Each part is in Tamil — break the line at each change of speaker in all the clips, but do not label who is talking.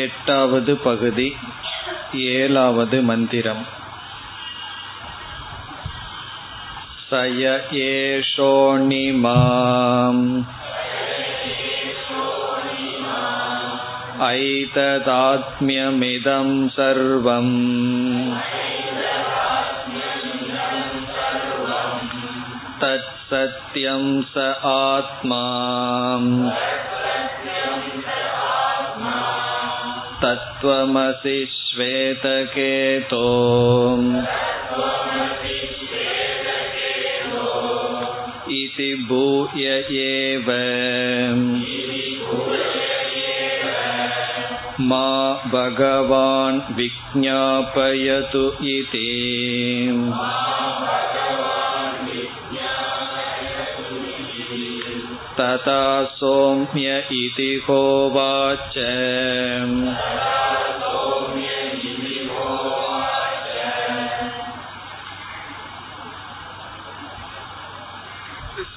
एटावद् पगुदि एलावद् मन्दिरम् स य एषोणिमाम् ऐतदात्म्यमिदं सर्वम् तत्सत्यं स आत्मा तत्त्वमसि श्वेतकेतो इति भूय एव मा भगवान् विज्ञापयतु इति तथा सौम्य इति होवाच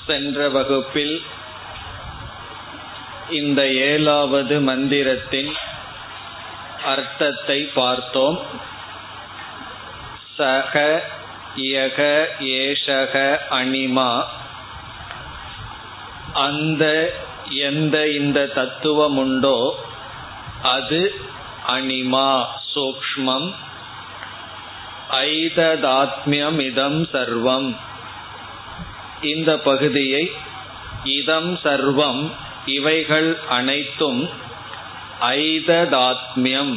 சென்ற வகுப்பில் இந்த ஏழாவது மந்திரத்தின் அர்த்தத்தை பார்த்தோம் சக யக ஏஷக அனிமா அந்த எந்த இந்த தத்துவம் உண்டோ அது அனிமா சூக்ஷ்மம் ஐததாத்மியம் இதம் சர்வம். இந்த பகுதியை இதம் சர்வம் இவைகள் அனைத்தும் ஐததாத்மியம்.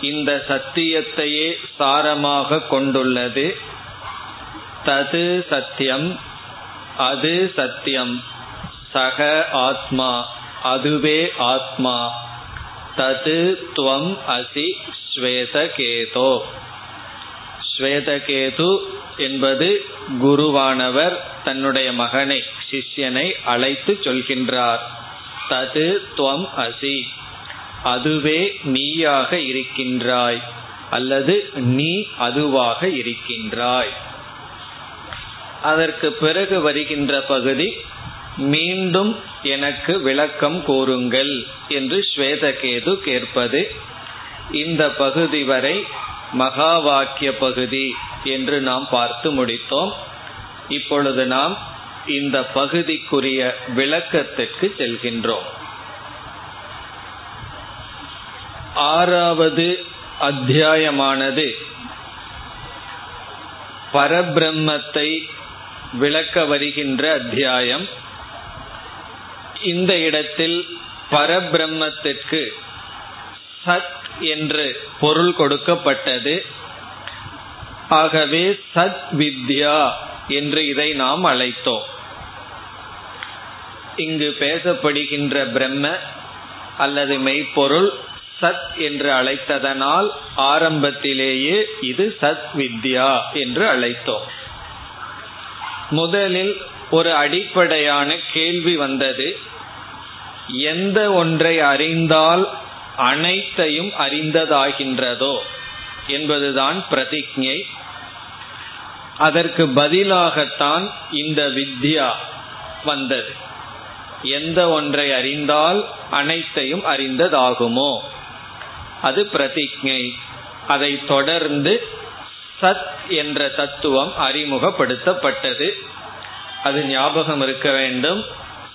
இந்த சத்தியத்தையே சாரமாக கொண்டுள்ளது. தது சத்தியம் அது சத்தியம். சக ஆத்மா அதுவே ஆத்மா. தது துவம் அசி ஸ்வேதகேதோ. ஸ்வேதகேது என்பது குருவானவர் தன்னுடைய மகனை சிஷ்யனை அழைத்து சொல்கின்றார். தது துவம் அசி. அதுவே நீயாக இருக்கின்றாய் அல்லது நீ அதுவாக இருக்கின்றாய். அதற்கு பிறகு வருகின்ற பகுதி மீண்டும் எனக்கு விளக்கம் கூறுங்கள் என்று ஸ்வேதகேது கேட்பது. இந்த பகுதி வரை மகா வாக்கிய பகுதி என்று நாம் பார்த்து முடித்தோம். இப்பொழுது நாம் இந்த பகுதிக்குரிய விளக்கத்திற்கு செல்கின்றோம். ஆறாவது அத்தியாயமானது. பரபிரம்மத்தை விளக்க வருகின்ற அத்தியாயம். இந்த இடத்தில் பரபிரம்மத்திற்கு சத் என்று பொருள் கொடுக்கப்பட்டது. ஆகவே சத் வித்யா என்று இதை நாம் அழைத்தோம். இங்கு பேசப்படுகின்ற பிரம்ம அல்லது மெய்ப்பொருள் சத் என்று அழைத்ததனால் ஆரம்பத்திலேயே இது சத் வித்யா என்று அழைத்தோம். முதலில் ஒரு அடிப்படையான கேள்வி வந்தது. எந்த ஒன்றை அறிந்தால் அனைத்தையும் அறிந்ததாகின்றதோ என்பதுதான் பிரதிஜை. அதற்கு பதிலாகத்தான் இந்த வித்யா வந்தது. எந்த ஒன்றை அறிந்தால் அனைத்தையும் அறிந்ததாகுமோ? அது பிரதிஜை. அதை தொடர்ந்து சத் என்ற தத்துவம் அறிமுகப்படுத்தப்பட்டது. அது ஞாபகம் இருக்க வேண்டும்.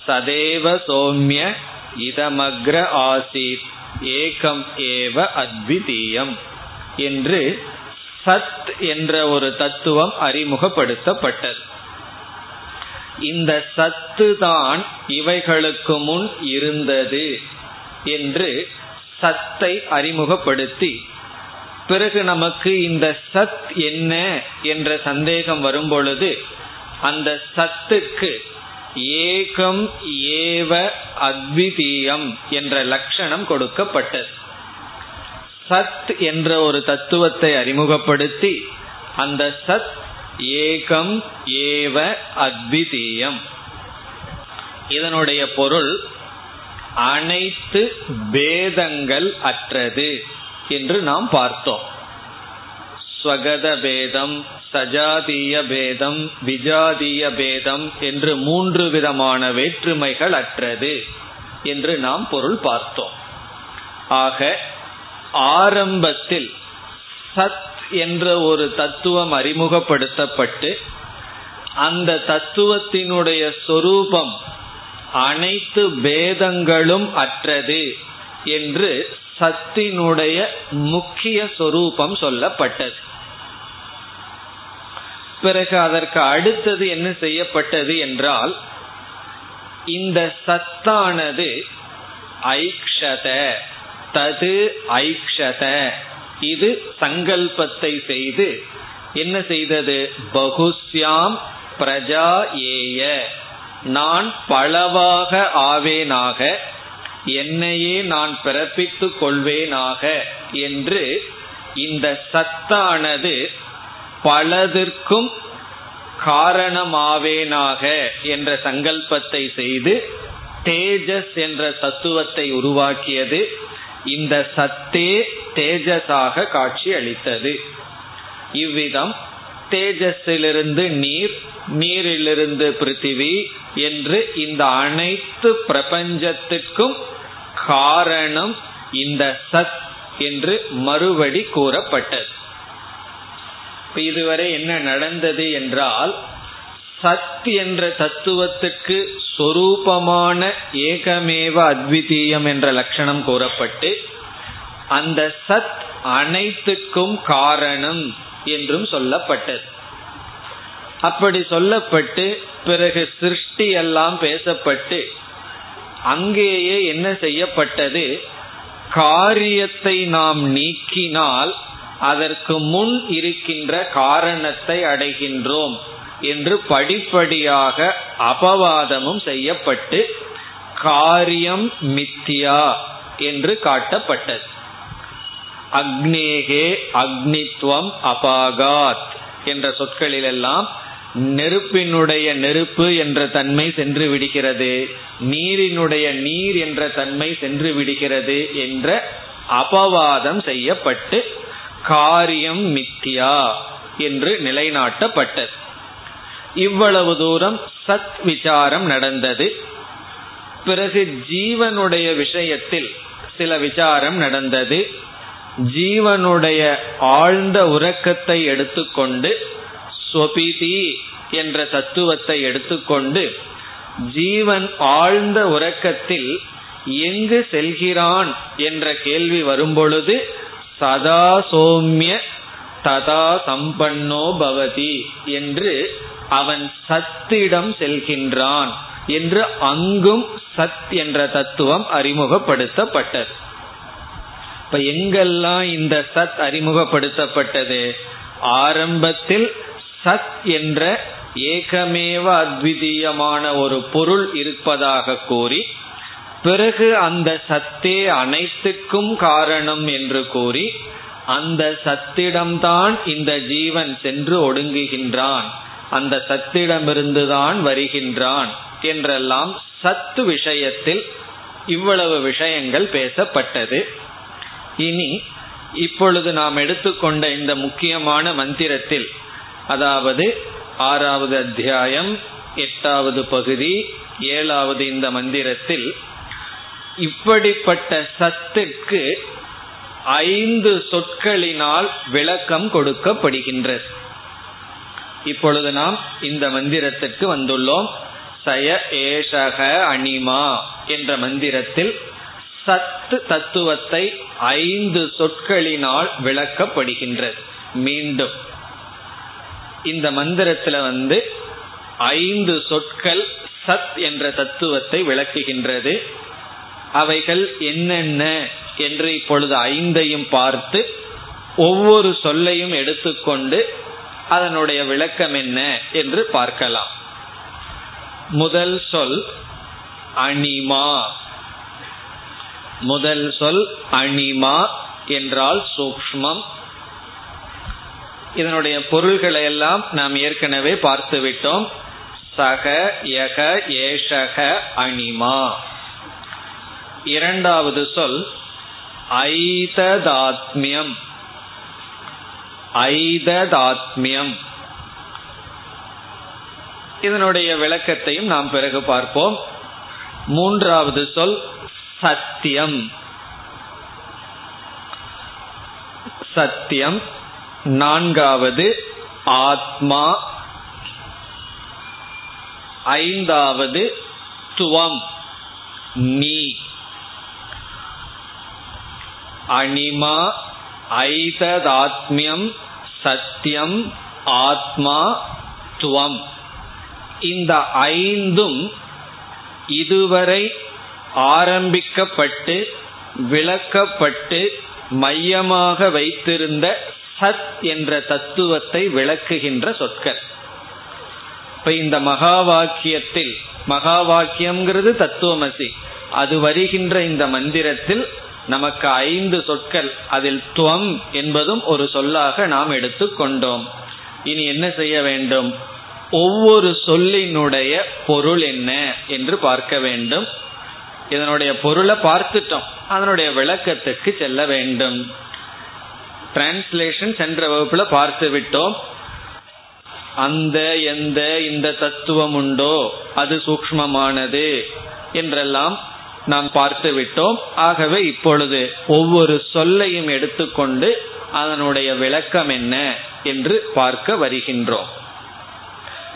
சதேவ சோம்ய இதமக்ர ஆசீத் ஏகம் ஏவ அத்விதீயம் என்று சத் என்ற ஒரு தத்துவம் அறிமுகப்படுத்தப்பட்டது. இந்த சத்து தான் இவைகளுக்கு முன் இருந்தது என்று சத்தை அறிமுகப்படுத்தி பிறகு நமக்கு இந்த சத் என்ன என்ற சந்தேகம் வரும் பொழுது அந்த சத்துக்கு ஏகம் ஏவ அத்விதீயம் என்ற லட்சணம் கொடுக்கப்பட்டது. சத் என்ற ஒரு தத்துவத்தை அறிமுகப்படுத்தி அந்த சத் ஏகம் ஏவ அத்விதீயம். இதனுடைய பொருள் அனைத்து பேதங்கள் அற்றது என்று நாம் பார்த்தோம். ஸ்வகத பேதம் சஜாதீய பேதம் விஜாதீய பேதம் என்று மூன்று விதமான வேற்றுமைகள் அற்றது என்று நாம் பொருள் பார்த்தோம். ஆக ஆரம்பத்தில் சத் என்ற ஒரு தத்துவம் அறிமுகப்படுத்தப்பட்டு அந்த தத்துவத்தினுடைய சொரூபம் அனைத்து பேதங்களும் அற்றது என்று சத்தினுடைய முக்கிய சொரூபம் சொல்லப்பட்டது. பிறகு அதற்கு அடுத்தது என்ன செய்யப்பட்டது என்றால் இந்த சத்தானது ஐக்ஷத தது ஐக்ஷத. இது சங்கல்பத்தை செய்து என்ன செய்தது? பகுஸ்யாம் பிரஜா ஏய. நான் பலவாக ஆவேனாக என்னையே நான் பிறப்பித்துக் கொள்வேனாக என்று இந்த சத்தானது பலதிற்கும் காரணமாவேனாக என்ற சங்கல்பத்தை செய்து தேஜஸ் என்ற தத்துவத்தை உருவாக்கியது இந்த சத்தே தேஜஸாக காட்சி அளித்தது. இவ்விதம் தேஜஸிலிருந்து நீர் நீரிலிருந்து பிருத்திவி என்று இந்த அனைத்து பிரபஞ்சத்திற்கும் காரணம் இந்த சத் என்று மறுபடி கூறப்பட்டது. இதுவரை என்ன நடந்தது என்றால் சத் என்ற தத்துவத்துக்கு சொரூபமான ஏகமேவ அத்விதீயம் என்ற லட்சணம் கூறப்பட்டு அந்த சத் அனைத்துக்கும் காரணம் என்றும் சொல்லப்பட்டது. அப்படி சொல்லப்பட்டு பிறகு சிருஷ்டி எல்லாம் பேசப்பட்டு அங்கேயே என்ன செய்யப்பட்டது? காரியத்தை நாம் நீக்கினால் அதற்கு முன் இருக்கின்ற காரணத்தை அடைகின்றோம் என்று படிப்படியாக அபவாதமும் செய்யப்பட்டு காரியம் மித்தியா என்று காட்டப்பட்டது. அக்னேகே அக்னித்வம் அபாகாத் என்ற சொற்களிலெல்லாம் நெருப்பினுடைய நெருப்பு என்ற தன்மை சென்று விடுகிறது நீரினுடைய நீர் என்ற தன்மை சென்று விடுகிறது என்ற அபவாதம் செய்யப்பட்டு காரியம் மித்தியா என்று நிலைநாட்டப்பட்டது. இவ்வளவு தூரம் சத் விசாரம் நடந்தது. பிறகு ஜீவனுடைய விஷயத்தில் சில விசாரம் நடந்தது. ஜீவனுடைய ஆழ்ந்த உறக்கத்தை எடுத்துக்கொண்டு ஸ்வபிதி என்ற தத்துவத்தை எடுத்துக்கொண்டு ஜீவன் ஆழ்ந்த உறக்கத்தில் எங்கு செல்கிறான் என்ற கேள்வி வரும்பொழுது சதா சோம்ய ததா சம்பன்னோ பவதி என்று அவன் சத்திடம் செல்கின்றான் என்று அங்கும் சத் என்ற தத்துவம் அறிமுகப்படுத்தப்பட்டது. இப்ப எங்கெல்லாம் இந்த சத் அறிமுகப்படுத்தப்பட்டது? ஆரம்பத்தில் சத் என்ற ஏகமேவ அத்விதீயமான ஒரு பொருள் இருப்பதாக கூறி பிறகு அந்த சத்தே அனைத்துக்கும் காரணம் என்று கூறி அந்த சத்திடம்தான் இந்த ஜீவன் சென்று ஒடுங்குகின்றான். அந்த சத்திடமிருந்துதான் வருகின்றான் என்றெல்லாம் சத்து விஷயத்தில் இவ்வளவு விஷயங்கள் பேசப்பட்டது. இனி இப்பொழுது நாம் எடுத்துக்கொண்ட இந்த முக்கியமான மந்திரத்தில் அதாவது ஆறாவது அத்தியாயம் எட்டாவது பகுதி ஏழாவது இந்த மந்திரத்தில் இப்படிப்பட்ட சத்துக்கு ஐந்து சொற்களினால் விளக்கம் கொடுக்கப்படுகின்றது. இப்பொழுது நாம் இந்த மந்திரத்திற்கு வந்துள்ளோம். சய ஏஷக அனிமா என்ற மந்திரத்தில் சத்து தத்துவத்தை ஐந்து சொற்களினால் விளக்கப்படுகின்றது. மீண்டும் இந்த மந்திரத்துல வந்து ஐந்து சொற்கள் சத் என்ற தத்துவத்தை விளக்குகின்றது. அவைகள் என்னென்ன என்று இப்பொழுது ஐந்தையும் பார்த்து ஒவ்வொரு சொல்லையும் எடுத்துக்கொண்டு அதனுடைய விளக்கம் என்ன என்று பார்க்கலாம். முதல் சொல் அனிமா முதல் சொல் அனிமா என்றால் சூக்மம் இதனுடைய பொருள்களை எல்லாம் நாம் ஏற்கனவே பார்த்துவிட்டோம். சக யக ஏஷக அனிமா இரண்டாவது சொல் ஐததாத்மியம். ஐததாத்மியம். இதனுடைய விளக்கத்தையும் நாம் பிறகு பார்ப்போம். மூன்றாவது சொல் சத்தியம். சத்தியம். நான்காவது ஆத்மா. ஐந்தாவது துவம். நீ. அனிமா ஐததாத்மியம் சத்தியம் ஆத்மா துவம். இந்த ஐந்தும் இதுவரை ஆரம்பிக்கப்பட்டு விளக்கப்பட்டு மையமாக வைத்திருந்த சத் என்ற தத்துவத்தை விளக்குகின்ற சொற்கள். இப்ப இந்த மகா வாக்கியத்தில் மகா வாக்கியம்ங்கிறது தத்துவமசி. அது வருகின்ற இந்த மந்திரத்தில் நமக்கு ஐந்து சொற்கள் அதில் துவம் என்பதும் ஒரு சொல்லாக நாம் எடுத்துக்கொண்டோம் இனி என்ன செய்ய வேண்டும்? ஒவ்வொரு சொல்லினுடைய பொருள் என்ன என்று பார்க்க வேண்டும். இதனுடைய பொருளை பார்த்துட்டோம். அதனுடைய விளக்கத்துக்கு செல்ல வேண்டும். டிரான்ஸ்லேஷன் சென்ற வகுப்புல பார்த்து விட்டோம். அந்த எந்த இந்த தத்துவம் உண்டோ? அது சூக்மமானது என்றெல்லாம் நாம் பார்த்து விட்டோம். ஆகவே இப்பொழுது ஒவ்வொரு சொல்லையும் எடுத்துக்கொண்டு அதனுடைய விளக்கம் என்ன என்று பார்க்க வருகின்றோம்.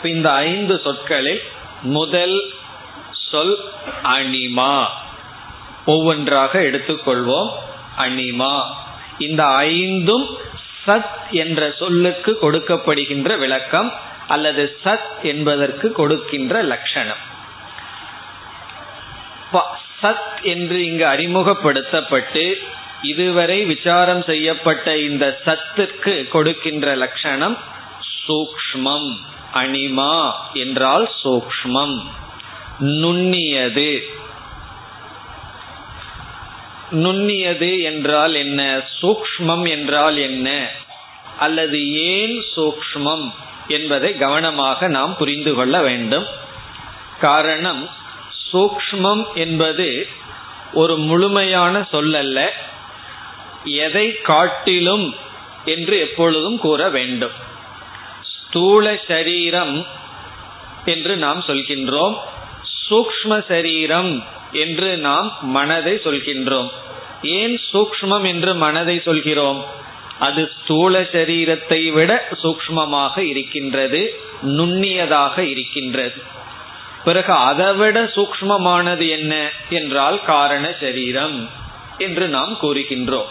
இந்த ஐந்து சொற்களில் முதல் சொல் அனிமா ஒவ்வொன்றாக எடுத்துக்கொள்வோம். அனிமா இந்த ஐந்தும் சத் என்ற சொல்லுக்கு கொடுக்கப்படுகின்ற விளக்கம் அல்லது சத் என்பதற்கு கொடுக்கின்ற லட்சணம். சத் என்று இங்கு அறிமுகப்படுத்தப்பட்டு இதுவரை விசாரம் செய்யப்பட்ட இந்த சத்துக்கு கொடுக்கின்ற லட்சணம் சூக்மம் அனிமா என்றால் சூக்மம் நுண்ணியது. நுண்ணியது என்றால் என்ன? சூக்மம் என்றால் என்ன? அல்லது ஏன் சூக்மம் என்பதை கவனமாக நாம் புரிந்து கொள்ள வேண்டும். காரணம் சூக்மம் என்பது ஒரு முழுமையான சொல்லல்ல. எதை காட்டிலும் என்று எப்பொழுதும் கூற வேண்டும். ஸ்தூல சரீரம் என்று நாம் சொல்கின்றோம். சூக்ம சரீரம் என்று நாம் மனதை சொல்கின்றோம். ஏன் சூக்மம் என்று மனதை சொல்கிறோம்? அது ஸ்தூல சரீரத்தை விட சூக்மமாக இருக்கின்றது நுண்ணியதாக இருக்கின்றது. பிறகு அதைவிட சூக்மமானது என்ன என்றால் காரண சரீரம் என்று நாம் கூறுகின்றோம்.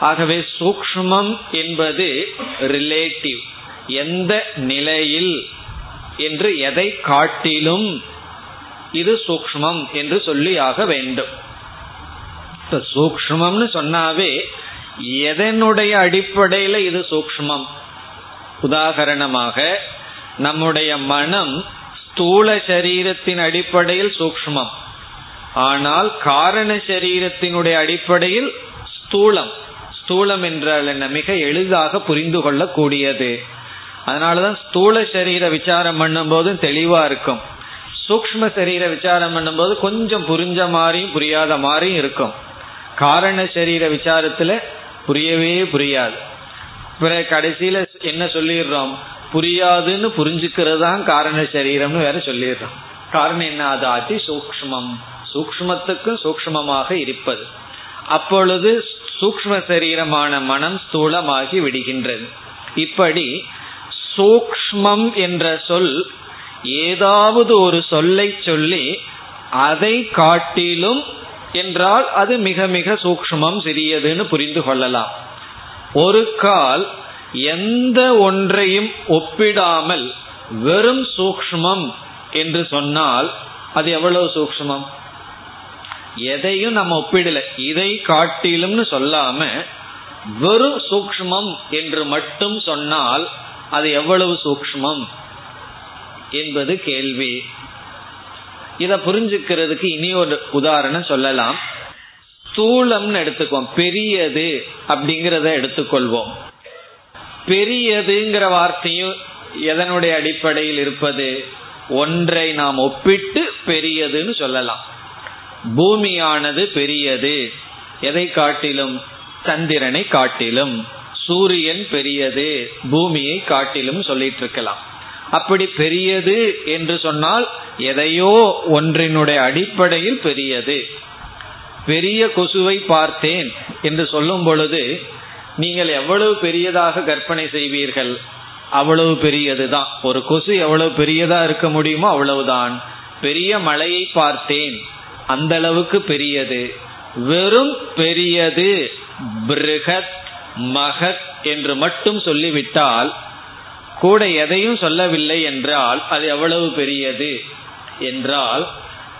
ஆகவே சூக்மம் என்பது ரிலேட்டிவ் எந்த நிலையில் என்று எதை காட்டிலும் இது சூக்மம் என்று சொல்லி ஆக வேண்டும் சூக்மம்னு சொன்னாவே எதனுடைய அடிப்படையில இது சூக்மம் உதாகரணமாக நம்முடைய மனம் ஸ்தூல சரீரத்தின் அடிப்படையில் சூக்மம் ஆனால் காரண சரீரத்தினுடைய அடிப்படையில் ஸ்தூலம். ஸ்தூலம் என்றால் என்ன? மிக எளிதாக புரிந்து கொள்ளக்கூடியது. அதனாலதான் ஸ்தூல சரீர விசாரம் பண்ணும் போதும் தெளிவா இருக்கும். சூக்ம சரீர விசாரம் பண்ணும்போது கொஞ்சம் புரிஞ்ச மாதிரியும் புரியாத மாதிரியும் இருக்கும். காரண சரீர விசாரத்துல புரியவே புரியாது. பிறகு கடைசியில என்ன சொல்லிடுறோம்? புரியாதுன்னு புரிஞ்சுக்கிறது தான் காரண சரீரம்னு வேற சொல்லிடுறோம் காரணம் என்ன? அது அதி சூக்மம் சூக்மத்துக்கும் சூக்மமாக இருப்பது. அப்பொழுது சூக்ம சரீரமான மனம் ஸ்தூலமாகி விடுகின்றது. இப்படி சூக்மம் என்ற சொல் ஏதாவது ஒரு சொல்லை சொல்லி அதை காட்டிலும் என்றால் அது மிக மிக சூக்மம் சிறியதுன்னு புரிந்து கொள்ளலாம். ஒரு கால் எந்த ஒன்றையும் ஒப்பிடாமல் வெறும் சூக்மம் என்று சொன்னால் அது எவ்வளவு சூக்மம் எதையும் நம்ம ஒப்பிடல. இதை காட்டிலும்னு சொல்லாம வெறும் சூக்மம் என்று மட்டும் சொன்னால் அது எவ்வளவு சூக்மம் என்பது கேள்வி. இத புரிஞ்சுக்கிறதுக்கு இனி ஒரு உதாரணம் சொல்லலாம். ஸ்தூலம்னு எடுத்துக்குவோம். பெரியது அப்படிங்கிறத எடுத்துக்கொள்வோம். பெரியதுங்கிற வார்த்தையும் எதனுடைய அடிப்படையில் இருப்பது? ஒன்றை நாம் ஒப்பிட்டு பெரியதுன்னு சொல்லலாம். பூமியானது பெரியது. எதை காட்டிலும்? சந்திரனை காட்டிலும். சூரியன் பெரியது. பூமியை காட்டிலும் சொல்லிட்டு இருக்கலாம் அப்படி பெரியது என்று சொன்னால் எதையோ ஒன்றினுடைய அடிப்படையில் பெரியது. பெரிய கொசுவை பார்த்தேன் என்று சொல்லும் பொழுது நீங்கள் எவ்வளவு பெரியதாக கற்பனை செய்வீர்கள் அவ்வளவு பெரியதுதான். ஒரு கொசு எவ்வளவு பெரியதா இருக்க முடியுமோ அவ்வளவுதான். பெரிய மலையை பார்த்தேன் அந்த அளவுக்கு பெரியது. வெறும் பெரியது பிருகத் மகத் என்று மட்டும் சொல்லிவிட்டால் கூட எதையும் சொல்லவில்லை என்றால் அது எவ்வளவு பெரியது என்றால்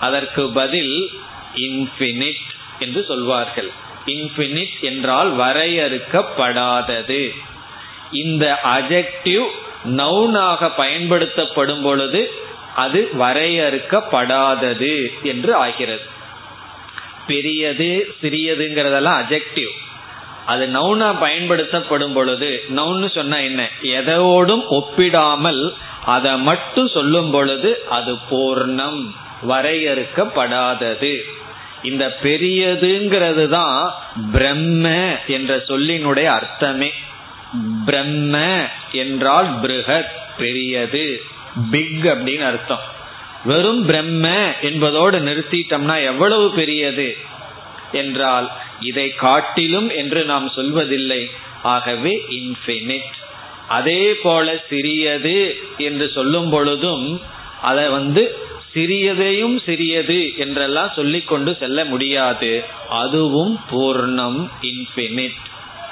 அதற்கு பதில் இன்ஃபினிட் என்று சொல்வார்கள். இன்பினிட் என்றால் வரையறுக்கப்படாதது. இந்த அஜெக்டிவ் நவுனாக பயன்படுத்தப்படும் பொழுது அது வரையறுக்கப்படாதது என்று ஆகிறது. பெரியது சிறியதுங்கிறதெல்லாம் அஜெக்டிவ் அது நவுனா பயன்படுத்தப்படும் பொழுது நவுன்னு சொன்னா என்ன? எதோடும் ஒப்பிடாமல் அதை மட்டும் சொல்லும் பொழுது அது பூர்ணம் வரையறுக்கப்படாதது. இந்த பெரியதுங்கிறது தான் பிரம்ம என்ற சொல்லினுடைய அர்த்தமே. பிரம்ம என்றால் பிருகத் பெரியது பிக் அப்படின்னு அர்த்தம். வெறும் பிரம்ம என்பதோடு நிறுத்திட்டோம்னா எவ்வளவு பெரியது என்றால் இதை காட்டிலும் என்று நாம் சொல்வதில்லை. ஆகவே இன்ஃபினிட் அதே போல சிறியது என்று சொல்லும் பொழுதும் அதை வந்து சிறியதையும் சிறியது என்றெல்லாம் சொல்லிக்கொண்டு செல்ல முடியாது. அதுவும் பூர்ணம் இன்பினிட்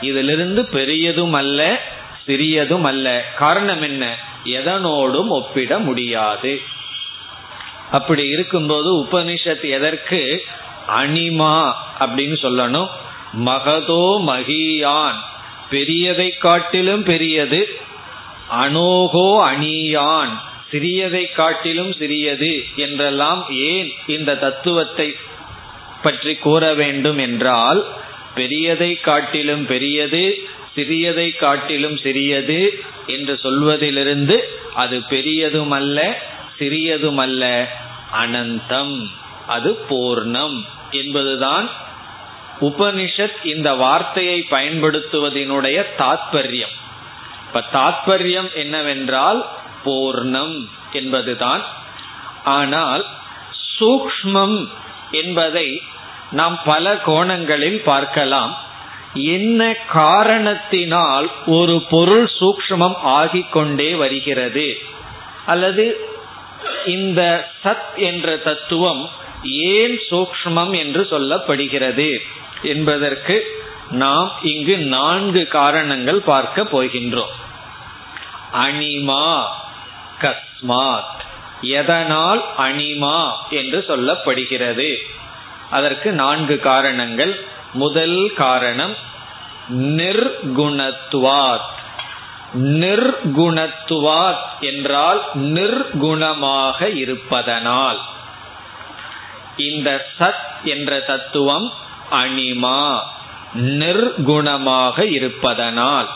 இதிலிருந்து பெரியதும் அல்ல சிறியதும் அல்ல. காரணம் என்ன? எதனோடும் ஒப்பிட முடியாது. அப்படி இருக்கும்போது உபனிஷத் எதற்கு? அனிமா அப்படின்னு சொல்லணும். மகதோ மகியான். பெரியதை காட்டிலும் பெரியது. அனோகோ அணியான். சிறியதை காட்டிலும் சிறியது என்றெல்லாம் ஏன் இந்த தத்துவத்தை பற்றி கூற வேண்டும் என்றால் பெரியதை காட்டிலும் பெரியது சிறியதை காட்டிலும் சிறியது என்று சொல்வதிலிருந்து அது பெரியதுமல்ல சிறியதுமல்ல அனந்தம் அது பூர்ணம் என்பதுதான் உபனிஷத் இந்த வார்த்தையை பயன்படுத்துவதனுடைய தாத்பரியம். இப்ப தாத்பரியம் என்னவென்றால் பூர்ணம் என்பதுதான். ஆனால் சூக்மம் என்பதை நாம் பல கோணங்களில் பார்க்கலாம். என்ன காரணத்தினால் ஒரு பொருள் சூக்மம் ஆகிக்கொண்டே வருகிறது? அல்லது இந்த சத் என்ற தத்துவம் ஏன் சூக்மம் என்று சொல்லப்படுகிறது என்பதற்கு நாம் இங்கு நான்கு காரணங்கள் பார்க்க போகின்றோம். அனிமா கஸ்மாத் எதனால் அனிமா என்று சொல்லப்படுகிறது. அதற்கு நான்கு காரணங்கள். முதல் காரணம் நிர்குணத்துவாத். நிர்குணத்துவாத் என்றால் நிர்குணமாக இருப்பதனால். இந்த சத் என்ற தத்துவம் அனிமா நிர்குணமாக இருப்பதனால்.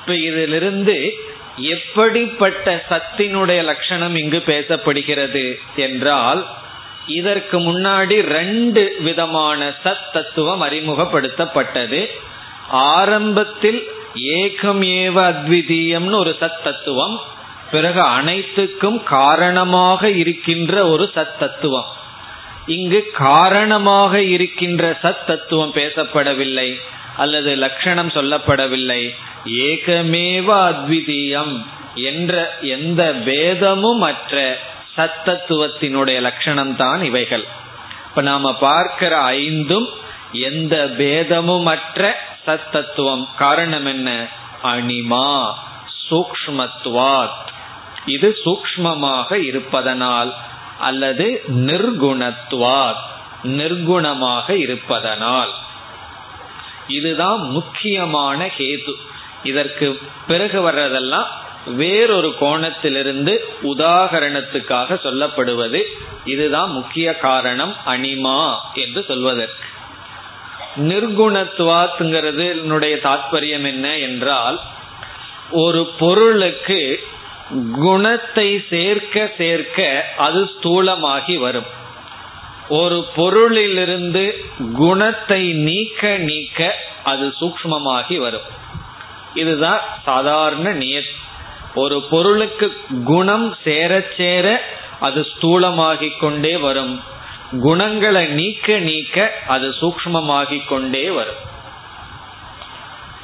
இப்ப இதிலிருந்து எப்படிப்பட்ட சத்தினுடைய லட்சணம் இங்கு பேசப்படுகிறது என்றால் இதற்கு முன்னாடி ரெண்டு விதமான சத் தத்துவம் அறிமுகப்படுத்தப்பட்டது. ஆரம்பத்தில் ஏகம் ஏவ அத்விதீயம்னு ஒரு சத் தத்துவம் பிறகு அனைத்துக்கும் காரணமாக இருக்கின்ற ஒரு சத் தத்துவம். இங்கு காரணமாக இருக்கின்ற சத் தத்துவம் பேசப்படவில்லை. அல்லது லட்சணம் சொல்லப்படவில்லை. ஏகமேவ அத்விதீயம் என்ற எந்த பேதமும் அற்ற சத்தத்துவத்தினுடைய லட்சணம் தான் இவைகள். இப்ப நாம பார்க்கிற ஐந்தும் எந்த பேதமும் அற்ற சத்தத்துவம். காரணம் என்ன? அனிமா சூக்மத்துவாத் இது சூக்மமாக இருப்பதனால் அல்லது நிர்குணத்துவாத் நிர்குணமாக இருப்பதனால். இதுதான் முக்கியமான கேது. இதற்கு பிறகு வர்றதெல்லாம் வேறொரு கோணத்திலிருந்து உதாகரணத்துக்காக சொல்லப்படுவது இதுதான் முக்கிய காரணம் அனிமா என்று சொல்வதற்கு. நிர்குணத்துவாத்துங்கிறது தாற்பயம் என்ன என்றால் ஒரு பொருளுக்கு குணத்தை சேர்க்க சேர்க்க அது ஸ்தூலமாகி வரும். ஒரு பொருளிலிருந்து குணத்தை நீக்க நீக்க அது சூக்மமாகி வரும். இதுதான் சாதாரண நியத் ஒரு பொருளுக்கு குணம் சேர சேர அது ஸ்தூலமாகிக் கொண்டே வரும். குணங்களை நீக்க நீக்க அது சூக்மமாகிக் கொண்டே வரும்.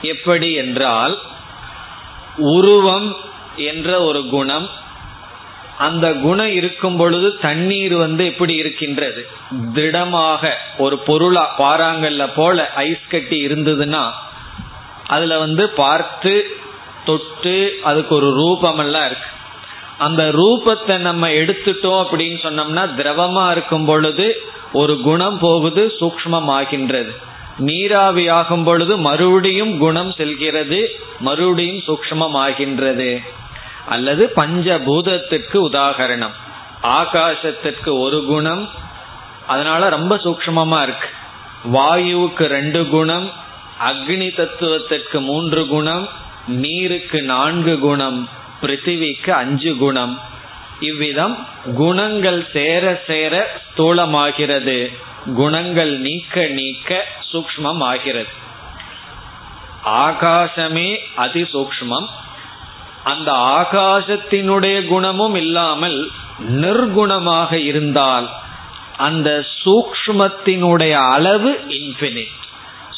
எப்படி என்றால் உருவம் என்ற ஒரு குணம் அந்த குணம் இருக்கும் பொழுது தண்ணீர் வந்து எப்படி இருக்கின்றது? திடமாக ஒரு பொருளா பாறாங்கல்ல போல ஐஸ் கட்டி இருந்ததுன்னா அதுல வந்து பார்த்து தொட்டு அதுக்கு ஒரு ரூபம் எல்லாம் இருக்கு. அந்த ரூபத்தை நம்ம எடுத்துட்டோம் அப்படின்னு சொன்னோம்னா திரவமா இருக்கும் பொழுது ஒரு குணம் போகுது சூக்மம் ஆகின்றது நீராவி ஆகும் பொழுது மறுபடியும் குணம் செல்கிறது மறுபடியும் சூக்மம் ஆகின்றது அல்லது பஞ்சபூதத்திற்கு உதாகரணம். ஆகாசத்திற்கு ஒரு குணம் அதனால ரொம்ப சூக்மமா இருக்கு. வாயுவுக்கு ரெண்டு குணம் அக்னி தத்துவத்திற்கு மூன்று குணம் நீருக்கு நான்கு குணம் பிருத்திவிக்கு அஞ்சு குணம். இவ்விதம் குணங்கள் சேர சேர ஸ்தூலமாகிறது. குணங்கள் நீக்க நீக்க சூக்மம் ஆகிறது ஆகாசமே அதிசூக்மம் அந்த ஆகாசத்தினுடைய குணமும் இல்லாமல் நிர்குணமாக இருந்தால் அந்த சூக்மத்தினுடைய அளவு இன்பினிட்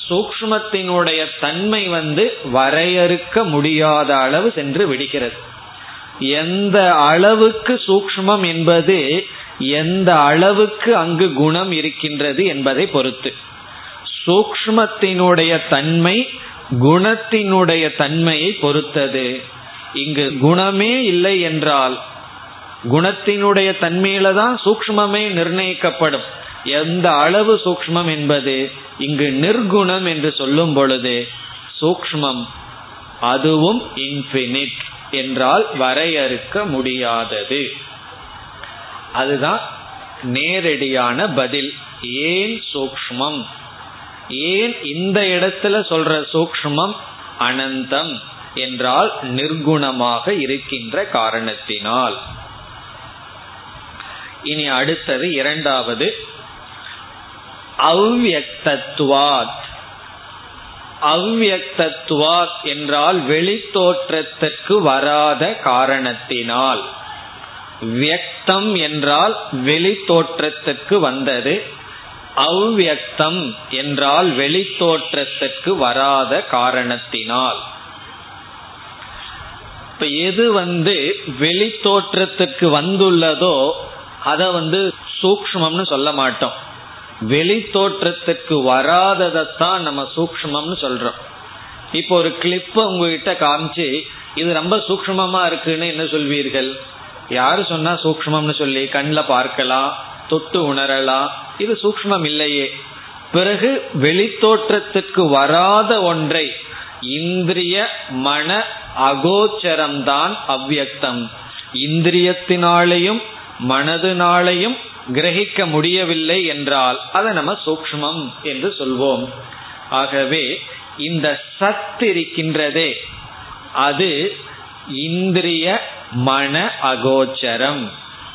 சூக்மத்தினுடைய தன்மை வந்து வரையறுக்க முடியாத அளவு சென்று விடுகிறது. எந்த அளவுக்கு சூக்மம் என்பது எந்த அளவுக்கு அங்கு குணம் இருக்கின்றது என்பதை பொறுத்து. சூக்மத்தினுடைய தன்மை குணத்தினுடைய தன்மையை பொறுத்தது. இங்கு குணமே இல்லை என்றால் குணத்தினுடைய தன்மையில தான் சூக்மமே நிர்ணயிக்கப்படும். எந்த அளவு சூக்மம் என்பது இங்கு நிர்குணம் என்று சொல்லும் பொழுது சூக்மம் அதுவும் இன்பினிட் என்றால் வரையறுக்க முடியாதது. அதுதான் நேரடியான பதில். ஏன் சூக்மம் ஏன் இந்த இடத்துல சொல்ற சூக்மம் அனந்தம். என்றால் நிர்குணமாக இருக்கின்ற காரணத்தினால். இனி அடுத்தது இரண்டாவது. அவ்வியக்தத்துவாத். அவ்வியக்தத்துவாத் என்றால் வெளித்தோற்றத்திற்கு வராத காரணத்தினால். வியக்தம் என்றால் வெளித்தோற்றத்திற்கு வந்தது. அவ்வியக்தம் என்றால் வெளித்தோற்றத்திற்கு வராத காரணத்தினால். இப்ப எது வந்து வெளி தோற்றத்துக்கு வந்துள்ளதோ அதை வந்து சூக்மம்னு சொல்ல மாட்டோம். வெளி தோற்றத்துக்கு வராததைத்தான் நம்ம சூக்மம்னு சொல்றோம். இப்போ ஒரு கிளிப்ப உங்ககிட்ட காமிச்சு இது ரொம்ப சூக்மமா இருக்குன்னு என்ன சொல்வீர்கள்? யாரு சொன்னா சூக்மம்னு சொல்லி கண்ணில் பார்க்கலாம் தொட்டு உணரலாம் இது சூக்மம் இல்லையே. பிறகு வெளித்தோற்றத்துக்கு வராத ஒன்றை இந்திரிய மன அகோச்சரம்தான் அவ்வியக்தம். இந்திரியத்தினாலேயும் மனதுனாலையும் கிரகிக்க முடியவில்லை என்றால் அதை நம்ம சூக்மம் என்று சொல்வோம். ஆகவே இந்த சத் இருக்கின்றதே அது இந்திரிய மன அகோச்சரம்.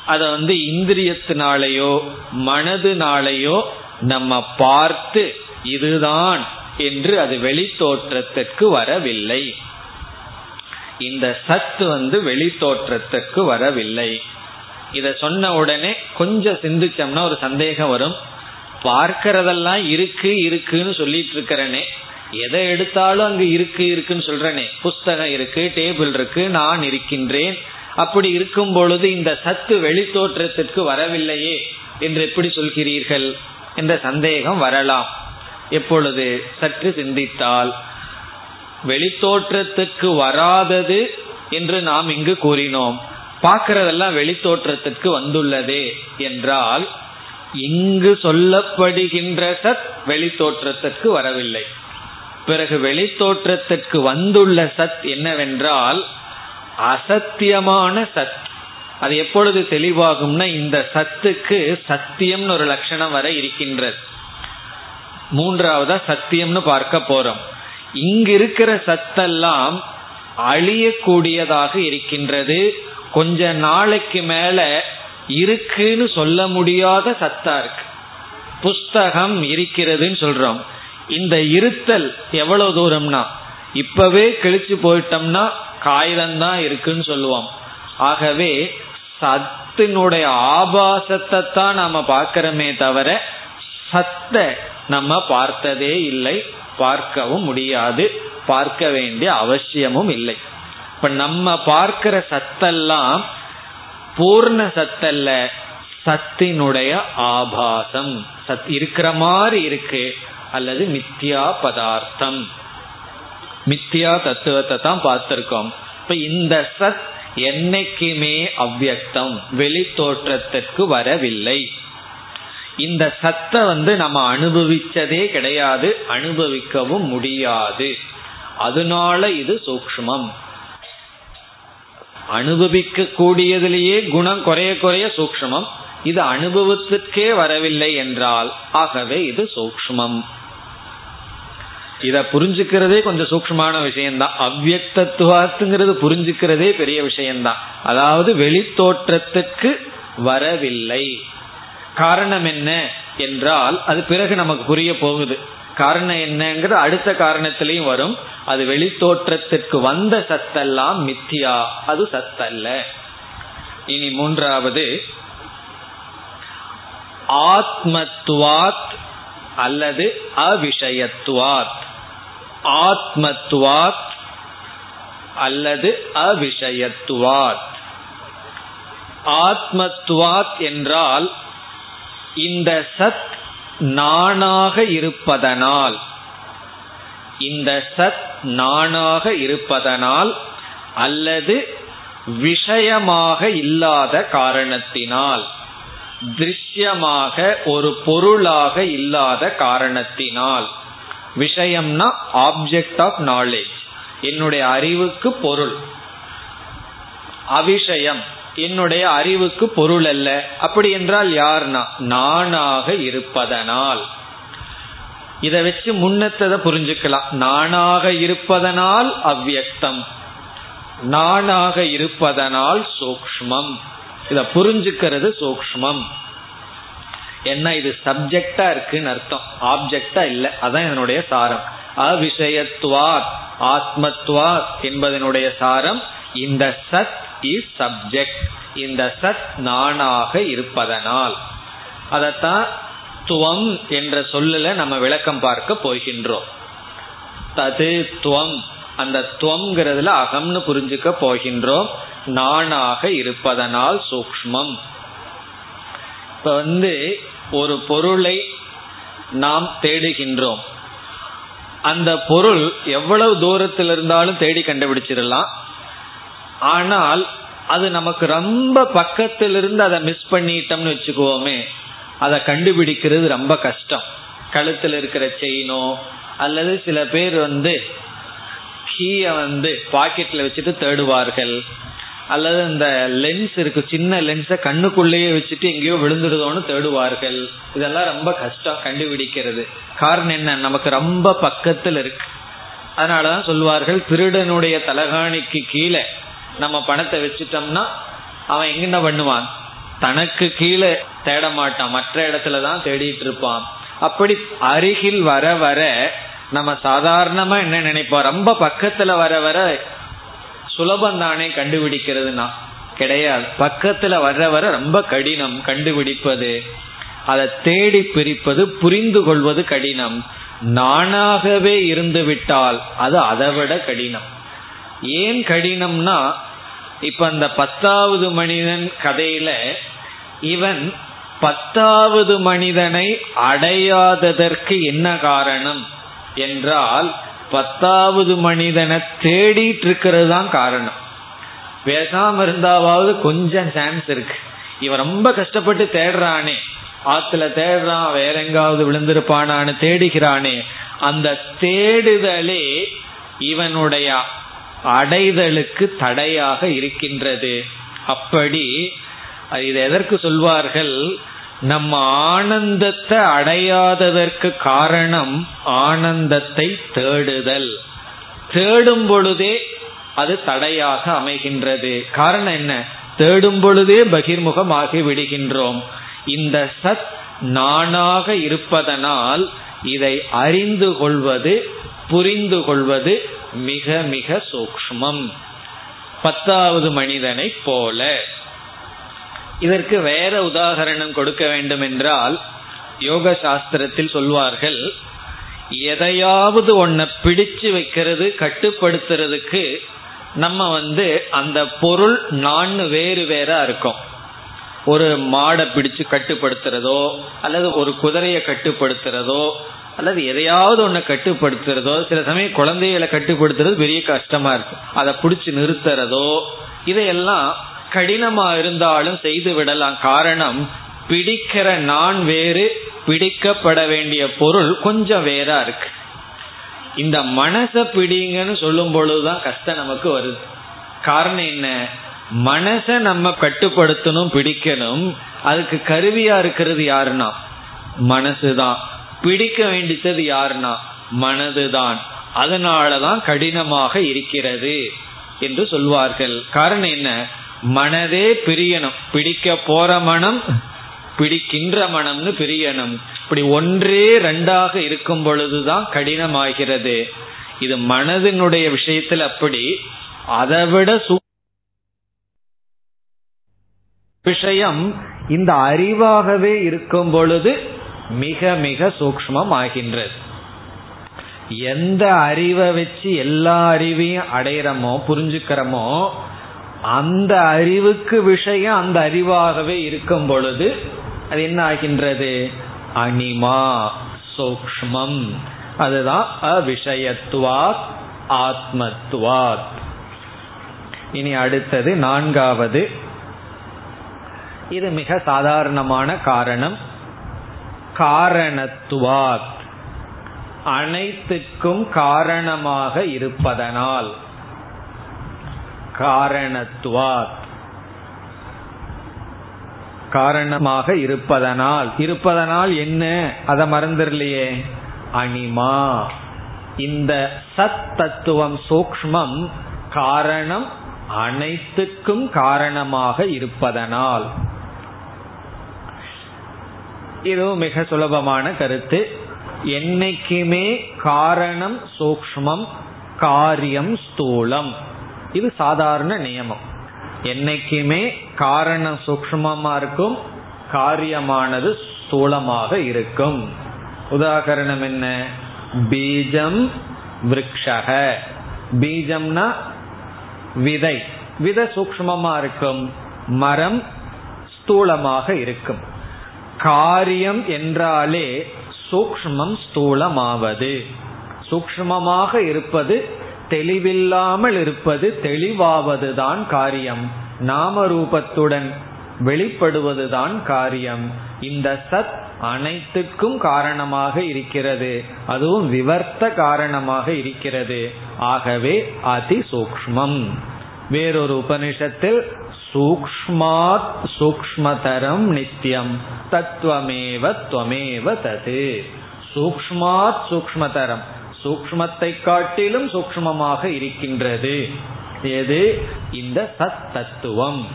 அத வந்து இந்திரியத்தினாலேயோ மனதுனாலேயோ நம்ம பார்த்து இதுதான் என்று அது வெளித்தோற்றத்திற்கு வரவில்லை. இந்த சத்து வந்து வெளித்தோற்றத்திற்கு வரவில்லை. இத சொன்ன உடனே கொஞ்சம் சிந்திச்சோம்னா ஒரு சந்தேகம் வரும். பார்க்கறதெல்லாம் இருக்கு இருக்குன்னு சொல்லிட்டு இருக்கிறனே. எதை எடுத்தாலும் அங்க இருக்கு இருக்குன்னு சொல்றனே. புஸ்தகம் இருக்கு டேபிள் இருக்கு நான் இருக்கின்றேன். அப்படி இருக்கும் பொழுது இந்த சத்து வெளி தோற்றத்திற்கு வரவில்லையே என்று எப்படி சொல்கிறீர்கள்? என்ற சந்தேகம் வரலாம். எப்பொழுது? சற்று சிந்தித்தால் வெளித்தோற்றத்துக்கு வராதது என்று நாம் இங்கு கூறினோம். பார்க்கறதெல்லாம் வெளித்தோற்றத்திற்கு வந்துள்ளதே என்றால் இங்கு சொல்லப்படுகின்ற சத் வெளித்தோற்றத்திற்கு வரவில்லை. பிறகு வெளித்தோற்றத்திற்கு வந்துள்ள சத் என்னவென்றால் அசத்தியமான சத். அது எப்பொழுது தெளிவாகும்னா இந்த சத்துக்கு சத்தியம்னு ஒரு லட்சணம் வர இருக்கின்றது. மூன்றாவதா சத்தியம்னு பார்க்க போறோம். இங்கு இருக்கிற சத்தெல்லாம் அழியக்கூடியதாக இருக்கின்றது. கொஞ்ச நாளைக்கு மேல இருக்குன்னு சொல்ல முடியாத சத்தா இருக்கு. புஸ்தகம் இருக்கிறதுன்னு சொல்றோம். இந்த இருத்தல் எவ்வளவு தூரம்னா இப்பவே கிழிச்சு போயிட்டோம்னா காகிதம் இருக்குன்னு சொல்லுவோம். ஆகவே சத்தினுடைய ஆபாசத்தை தான் நாம பாக்கிறோமே தவிர சத்த நம்ம பார்த்ததே இல்லை பார்க்கவும் முடியாது பார்க்க வேண்டிய அவசியமும் இல்லை. இப்ப நம்ம பார்க்கிற சத்தெல்லாம் பூர்ண சத்தல்ல சத்தினுடைய ஆபாசம். சத் இருக்கிற மாதிரி இருக்கு அல்லது மித்யா பதார்த்தம். மித்யா தத்துவத்தை தான் பார்த்திருக்கோம். இப்ப இந்த சத் என்னைக்குமே அவ்வக்தம் வெளி தோற்றத்திற்கு வரவில்லை. இந்த சத்தை வந்து நம்ம அனுபவிச்சதே கிடையாது அனுபவிக்கவும் முடியாது. அதனால இது சூக்மம் அனுபவிக்க கூடியதிலேயே குணம் குறைய குறைய சூக்மம் இது அனுபவத்திற்கே வரவில்லை என்றால் ஆகவே இது சூக்மம் இத புரிஞ்சுக்கிறதே கொஞ்சம் சூக்மமான விஷயம்தான். அவ்வக்தத்துவாத்துங்கிறது புரிஞ்சுக்கிறதே பெரிய விஷயம்தான். அதாவது வெளித்தோற்றத்துக்கு வரவில்லை. காரணம் என்ன என்றால் அது பிறகு நமக்கு புரிய போகுது. காரணம் என்னங்கிறது அடுத்த காரணத்திலையும் வரும். அது வெளித்தோற்றத்திற்கு வந்த சத்தெல்லாம் மித்தியா. அது சத்தல்ல. இனி மூன்றாவது. ஆத்மத்துவாத் அல்லது அவிஷயத்துவாத். ஆத்மத்துவாத் அல்லது அவிஷயத்துவாத். ஆத்மத்துவாத் என்றால் இந்த சத் நானாக இருப்பதனால் இந்த சத் நானாக இருப்பதனால் அல்லது விஷயமாக இல்லாத காரணத்தினால் திருஷ்யமாக ஒரு பொருளாக இல்லாத காரணத்தினால். விஷயம்னா ஆப்ஜெக்ட் ஆஃப் நாலேஜ் என்னுடைய அறிவுக்கு பொருள். அவிஷயம். என்னுடைய அறிவுக்கு பொருள் அல்ல. அப்படி என்றால் யார்னா? நானாக இருப்பதனால். இதை வச்சு முன்னத்ததை புரிஞ்சுக்கலாம். நானாக இருப்பதனால் அவ்வியக்தம். நானாக இருப்பதனால் சூக்மம் இத புரிஞ்சுக்கிறது சூக்மம் என்ன இது? சப்ஜெக்டா இருக்குன்னு அர்த்தம். ஆப்ஜெக்டா இல்லை. அதான் என்னுடைய சாரம். அவிஷயத்துவார் ஆத்மத்துவார் என்பதனுடைய சாரம் இந்த சத் இஸ் சப்ஜெக்ட் இந்த சத் நானாக இருப்பதனால் அதத்தான் துவம் என்ற சொல்லல நம்ம விளக்கம் பார்க்க போகின்றோம் தது துவம் அந்த துவம்ங்கிறதுல அகம்னு புரிஞ்சுக்க போகின்றோம் நானாக இருப்பதனால் சூக்மம் இப்ப வந்து ஒரு பொருளை நாம் தேடுகின்றோம் அந்த பொருள் எவ்வளவு தூரத்தில் இருந்தாலும் தேடி கண்டுபிடிச்சிடலாம் ஆனால் அது நமக்கு ரொம்ப பக்கத்திலிருந்து அதை மிஸ் பண்ணிட்டோம்னு வச்சுக்கோமே அதை கண்டுபிடிக்கிறது ரொம்ப கஷ்டம். கழுத்தில் இருக்கிற செயினோ அல்லது சில பேர் வந்து கீயை வந்து பாக்கெட்ல வச்சுட்டு தேடுவார்கள். அல்லது இந்த லென்ஸ் இருக்கு சின்ன லென்ஸை கண்ணுக்குள்ளேயே வச்சுட்டு எங்கேயோ விழுந்துடுதோன்னு தேடுவார்கள். இதெல்லாம் ரொம்ப கஷ்டம் கண்டுபிடிக்கிறது. காரணம் என்ன? நமக்கு ரொம்ப பக்கத்தில் இருக்கு. அதனாலதான் சொல்வார்கள் திருடனுடைய தலகாணிக்கு கீழே நம்ம பணத்தை வச்சுட்டோம்னா அவன் எங்க என்ன பண்ணுவான்? தனக்கு கீழே தேட மாட்டான். மற்ற இடத்துல தான் தேடிட்டு இருப்பான். அப்படி அருகில் வர வர நம்ம சாதாரணமா என்ன நினைப்போம்? ரொம்ப பக்கத்துல வர வர சுலபம் தானே கண்டுபிடிக்கிறதுனா? கிடையாது. பக்கத்துல வர வர ரொம்ப கடினம் கண்டுபிடிப்பது. அதை தேடி பிரிப்பது புரிந்து கொள்வது கடினம். நானாகவே இருந்து விட்டால் அது அதை விட கடினம். ஏன் கடினம்னா இப்ப அந்த பத்தாவது மனிதன் கதையில இவன் பத்தாவது மனிதனை அடையாததற்கு என்ன காரணம் என்றால் பத்தாவது மனிதனை தேடிட்டு இருக்கிறது தான் காரணம். பேசாம இருந்தாவது கொஞ்சம் சான்ஸ் இருக்கு. இவன் ரொம்ப கஷ்டப்பட்டு தேடுறானே. ஆத்துல தேடுறான் வேற எங்காவது விழுந்திருப்பானான்னு தேடுகிறானே. அந்த தேடுதலே இவனுடைய அடைதலுக்கு தடையாக இருக்கின்றது. அப்படி இது எதற்கு சொல்வார்கள்? நம்ம ஆனந்தத்தை அடையாததற்கு காரணம் ஆனந்தத்தை தேடுதல். தேடும் பொழுதே அது தடையாக அமைகின்றது. காரணம் என்ன? தேடும் பொழுதே பகிர்முகமாகி விடுகின்றோம். இந்த சத் நானாக இருப்பதனால் இதை அறிந்து கொள்வது புரிந்து கொள்வது மிக மிக சூக்மம் பத்தாவது மனிதனை போல. இதற்கு வேற உதாகரணம் கொடுக்க வேண்டும் என்றால் யோக சாஸ்திரத்தில் சொல்வார்கள் எதையாவது ஒன்ன பிடிச்சு வைக்கிறது கட்டுப்படுத்துறதுக்கு நம்ம வந்து அந்த பொருள் நான் வேறு வேற இருக்கும். ஒரு மாடை பிடிச்சு கட்டுப்படுத்துறதோ அல்லது ஒரு குதிரையை கட்டுப்படுத்துறதோ அல்லது எதையாவது ஒன்ன கட்டுப்படுத்துறதோ சில சமயம் குழந்தைகளை கட்டுப்படுத்துறது பெரிய கஷ்டமா இருக்கு அதை பிடிச்சி நிறுத்துறதோ இதையெல்லாம் கடினமா இருந்தாலும் செய்து விடலாம். காரணம் பிடிக்கிற நான் வேறு பிடிக்கப்பட வேண்டிய பொருள் கொஞ்சம் வேறா இருக்கு. இந்த மனச பிடிங்கன்னு சொல்லும் பொழுதுதான் கஷ்டம் நமக்கு வருது. காரணம் என்ன? மனச நம்ம கட்டுப்படுத்தணும் பிடிக்கணும். அதுக்கு கருவியா இருக்கிறது யாருன்னா? மனசுதான். பிடிக்க வேண்டியது யாருன்னா? மனதுதான். அதனாலதான் கடினமாக இருக்கிறது என்று சொல்வார்கள். காரணம் என்ன? மனதே பிரியணும். பிடிக்க போற மனம் பிடிக்கின்ற மனம்னு பிரியணும். இப்படி ஒன்றே ரெண்டாக இருக்கும் பொழுதுதான் கடினமாகிறது. இது மனதினுடைய விஷயத்தில் அப்படி. அதை விட விஷயம் இந்த அறிவாகவே இருக்கும் பொழுது மிக மிக சூக்மம் ஆகின்றது எந்த அறிவை வச்சு எல்லா அறிவையும் அடையிறமோ புரிஞ்சுக்கிறோமோ அந்த அறிவுக்கு விஷயம் அந்த அறிவாகவே இருக்கும் பொழுது அது என்ன ஆகின்றது? அனிமா சூக்மம் அதுதான் அவிஷயத்துவாத் ஆத்மத்துவாத். இனி அடுத்தது நான்காவது இது மிக சாதாரணமான காரணம். காரணத்துவாத். அனைத்துக்கும் காரணமாக இருப்பதனால். காரணத்துவாத். காரணமாக இருப்பதனால். இருப்பதனால் என்ன? அதை மறந்துடலையே. அனிமா. இந்த சத் தத்துவம் சூக்மம் காரணம் அனைத்துக்கும் காரணமாக இருப்பதனால். இதுவும் மிக சுலபமான கருத்து. என்னைக்குமே காரணம் சூக்மம் காரியம் ஸ்தூலம். இது சாதாரண நியமம். என்னைக்குமே காரணம் சூக்மமா இருக்கும் காரியமானது ஸ்தூலமாக இருக்கும். உதாகரணம் என்ன? பீஜம் விரக்ஷக. பீஜம்னா விதை. வித சூக்மமா இருக்கும் மரம் ஸ்தூலமாக இருக்கும். காரியம் என்றாலே சூக்மம் ஸ்தூலமாவது. சூக்மமாக இருப்பது தெளிவில்லாமல் இருப்பது தெளிவாவதுதான் காரியம். நாம ரூபத்துடன் வெளிப்படுவதுதான் காரியம். இந்த சத் அனைத்துக்கும் காரணமாக இருக்கிறது. அதுவும் விவர்த்த காரணமாக இருக்கிறது. ஆகவே அதி சூக்மம் வேறொரு உபனிஷத்தில் சூக்மாத் சூக்மதரம் நித்தியம் தத்துவமேவ துவமேவ தது. சூக்மாத் சூக்மதரம் சூக்மத்தை காட்டிலும் சூக்மமாக இருக்கின்றது. எது? இந்த சத் தத்துவம்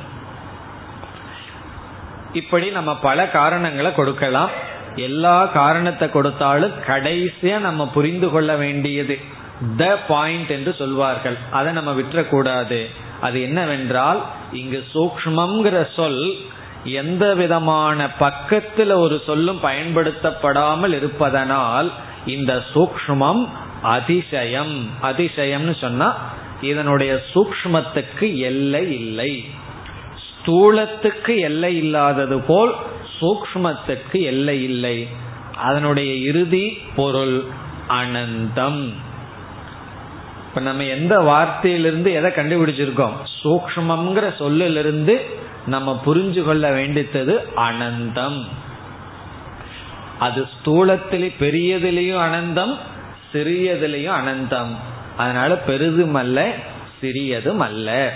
இப்படி நம்ம பல காரணங்களை கொடுக்கலாம். எல்லா காரணத்தை கொடுத்தாலும் கடைசியா நம்ம புரிந்து கொள்ள வேண்டியது த பாயிண்ட் என்று சொல்வார்கள். அதை நம்ம விட்டுறக்கூடாது. அது என்னவென்றால் இங்கு சூக்மம்ங்கிற சொல் எந்த விதமான பக்கத்தில் ஒரு சொல்லும் பயன்படுத்தப்படாமல் இருப்பதனால் இந்த சூக்மம் அதிசயம். அதிசயம்னு சொன்னா இதனுடைய சூக்மத்துக்கு எல்லை இல்லை. ஸ்தூலத்துக்கு எல்லை இல்லாதது போல் சூக்மத்துக்கு எல்லை இல்லை. அதனுடைய இறுதி பொருள் அனந்தம். இப்ப நம்ம எந்த வார்த்தையிலிருந்து எதை கண்டுபிடிச்சிருக்கோம்? சூக்மம்ங்கிற சொல்லிலிருந்து நம்ம புரிஞ்சு கொள்ள வேண்டித்தது அனந்தம். அது ஸ்தூலத்திலே பெரியதிலையும் அனந்தம் சிறியதிலையும் அனந்தம். அதனால பெரிதும் அல்ல சிறியதும் அல்ல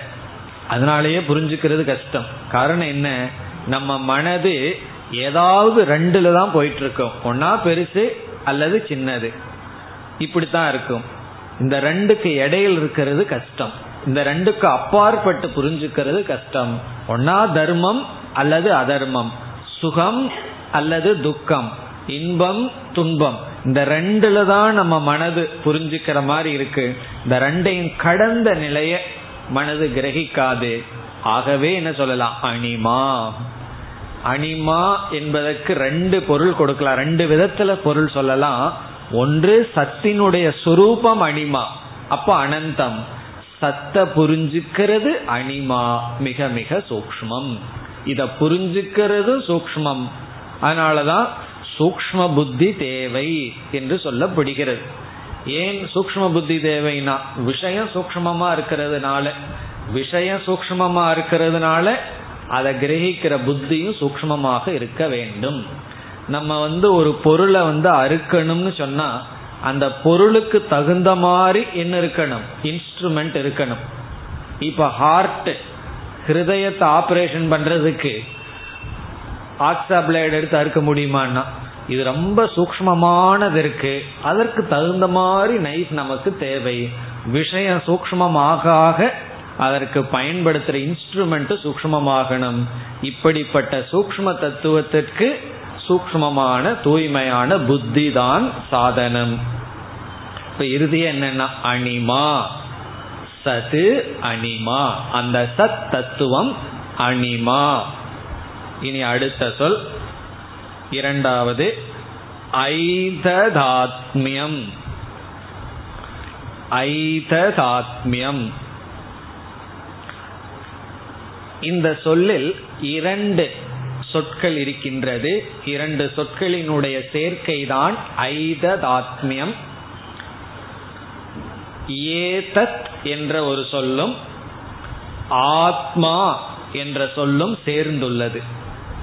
அதனாலயே புரிஞ்சுக்கிறது கஷ்டம். காரணம் என்ன? நம்ம மனது ஏதாவது ரெண்டுல தான் போயிட்டு இருக்கோம் ஒன்னா பெருசு அல்லது சின்னது. இப்படித்தான் இருக்கும். இந்த ரெண்டுக்கு இடையில் இருக்கிறது கஷ்டம். இந்த ரெண்டுக்கு அப்பாற்பட்டு புரிஞ்சுக்கிறது கஷ்டம். ஒன்னா தர்மம் அல்லது அதர்மம். சுகம் அல்லது துக்கம். இன்பம் துன்பம். இந்த ரெண்டுல தான் நம்ம மனது புரிஞ்சுக்கிற மாதிரி இருக்கு. இந்த ரெண்டையும் கடந்த நிலைய மனது கிரகிக்காது. ஆகவே என்ன சொல்லலாம்? அனிமா அனிமா என்பதற்கு ரெண்டு பொருள் கொடுக்கலாம். ரெண்டு விதத்துல பொருள் சொல்லலாம். ஒன்று சத்தினுடைய சுரூபம் அனிமா அப்ப அனந்தம். சத்த புரிஞ்சுக்கிறது அனிமா மிக மிக சூக்மம் இத புரிஞ்சுக்கிறது சூக்மம் அதனாலதான் சூக்ம புத்தி தேவை என்று சொல்லப்படுகிறது. ஏன் சூக்ம புத்தி தேவைனா விஷயம் சூக்மமா இருக்கிறதுனால. விஷயம் சூக்மமா இருக்கிறதுனால அதை கிரகிக்கிற புத்தியும் சூக்மமாக இருக்க வேண்டும். நம்ம வந்து ஒரு பொருளை வந்து அறுக்கணும்னு சொன்னா அந்த பொருளுக்கு தகுந்த மாதிரி என்ன இருக்கணும்? இன்ஸ்ட்ருமெண்ட் இருக்கணும். இப்ப ஹார்ட் ஹிருதயத்தை ஆப்ரேஷன் பண்றதுக்கு ஆக்சா பிளேட் எடுத்து அறுக்க முடியுமான்னா இது ரொம்ப சூக்மமானது இருக்கு. அதற்கு தகுந்த மாதிரி நைஃப் நமக்கு தேவை. விஷயம் சூக்மமாக ஆக அதற்கு பயன்படுத்துற இன்ஸ்ட்ருமெண்ட் சூக்மமாகணும் இப்படிப்பட்ட சூக்ம தத்துவத்திற்கு சூக்மமான தூய்மையான புத்தி தான் சாதனம். இப்ப இறுதிய என்னன்னா அனிமா சது அனிமா அந்த சத் தத்துவம் அனிமா இனி அடுத்த சொல். இரண்டாவது ஐததாத்மியம். ஐததாத்மியம். இந்த சொல்லில் இரண்டு சொற்கள் இருக்கின்றது. இரண்டு சொற்களினுடைய சேர்க்கைதான் ஐததாத்மியம். ஏதத் என்ற ஒரு சொல்லும் ஆத்மா என்ற சொல்லும் சேர்ந்துள்ளது.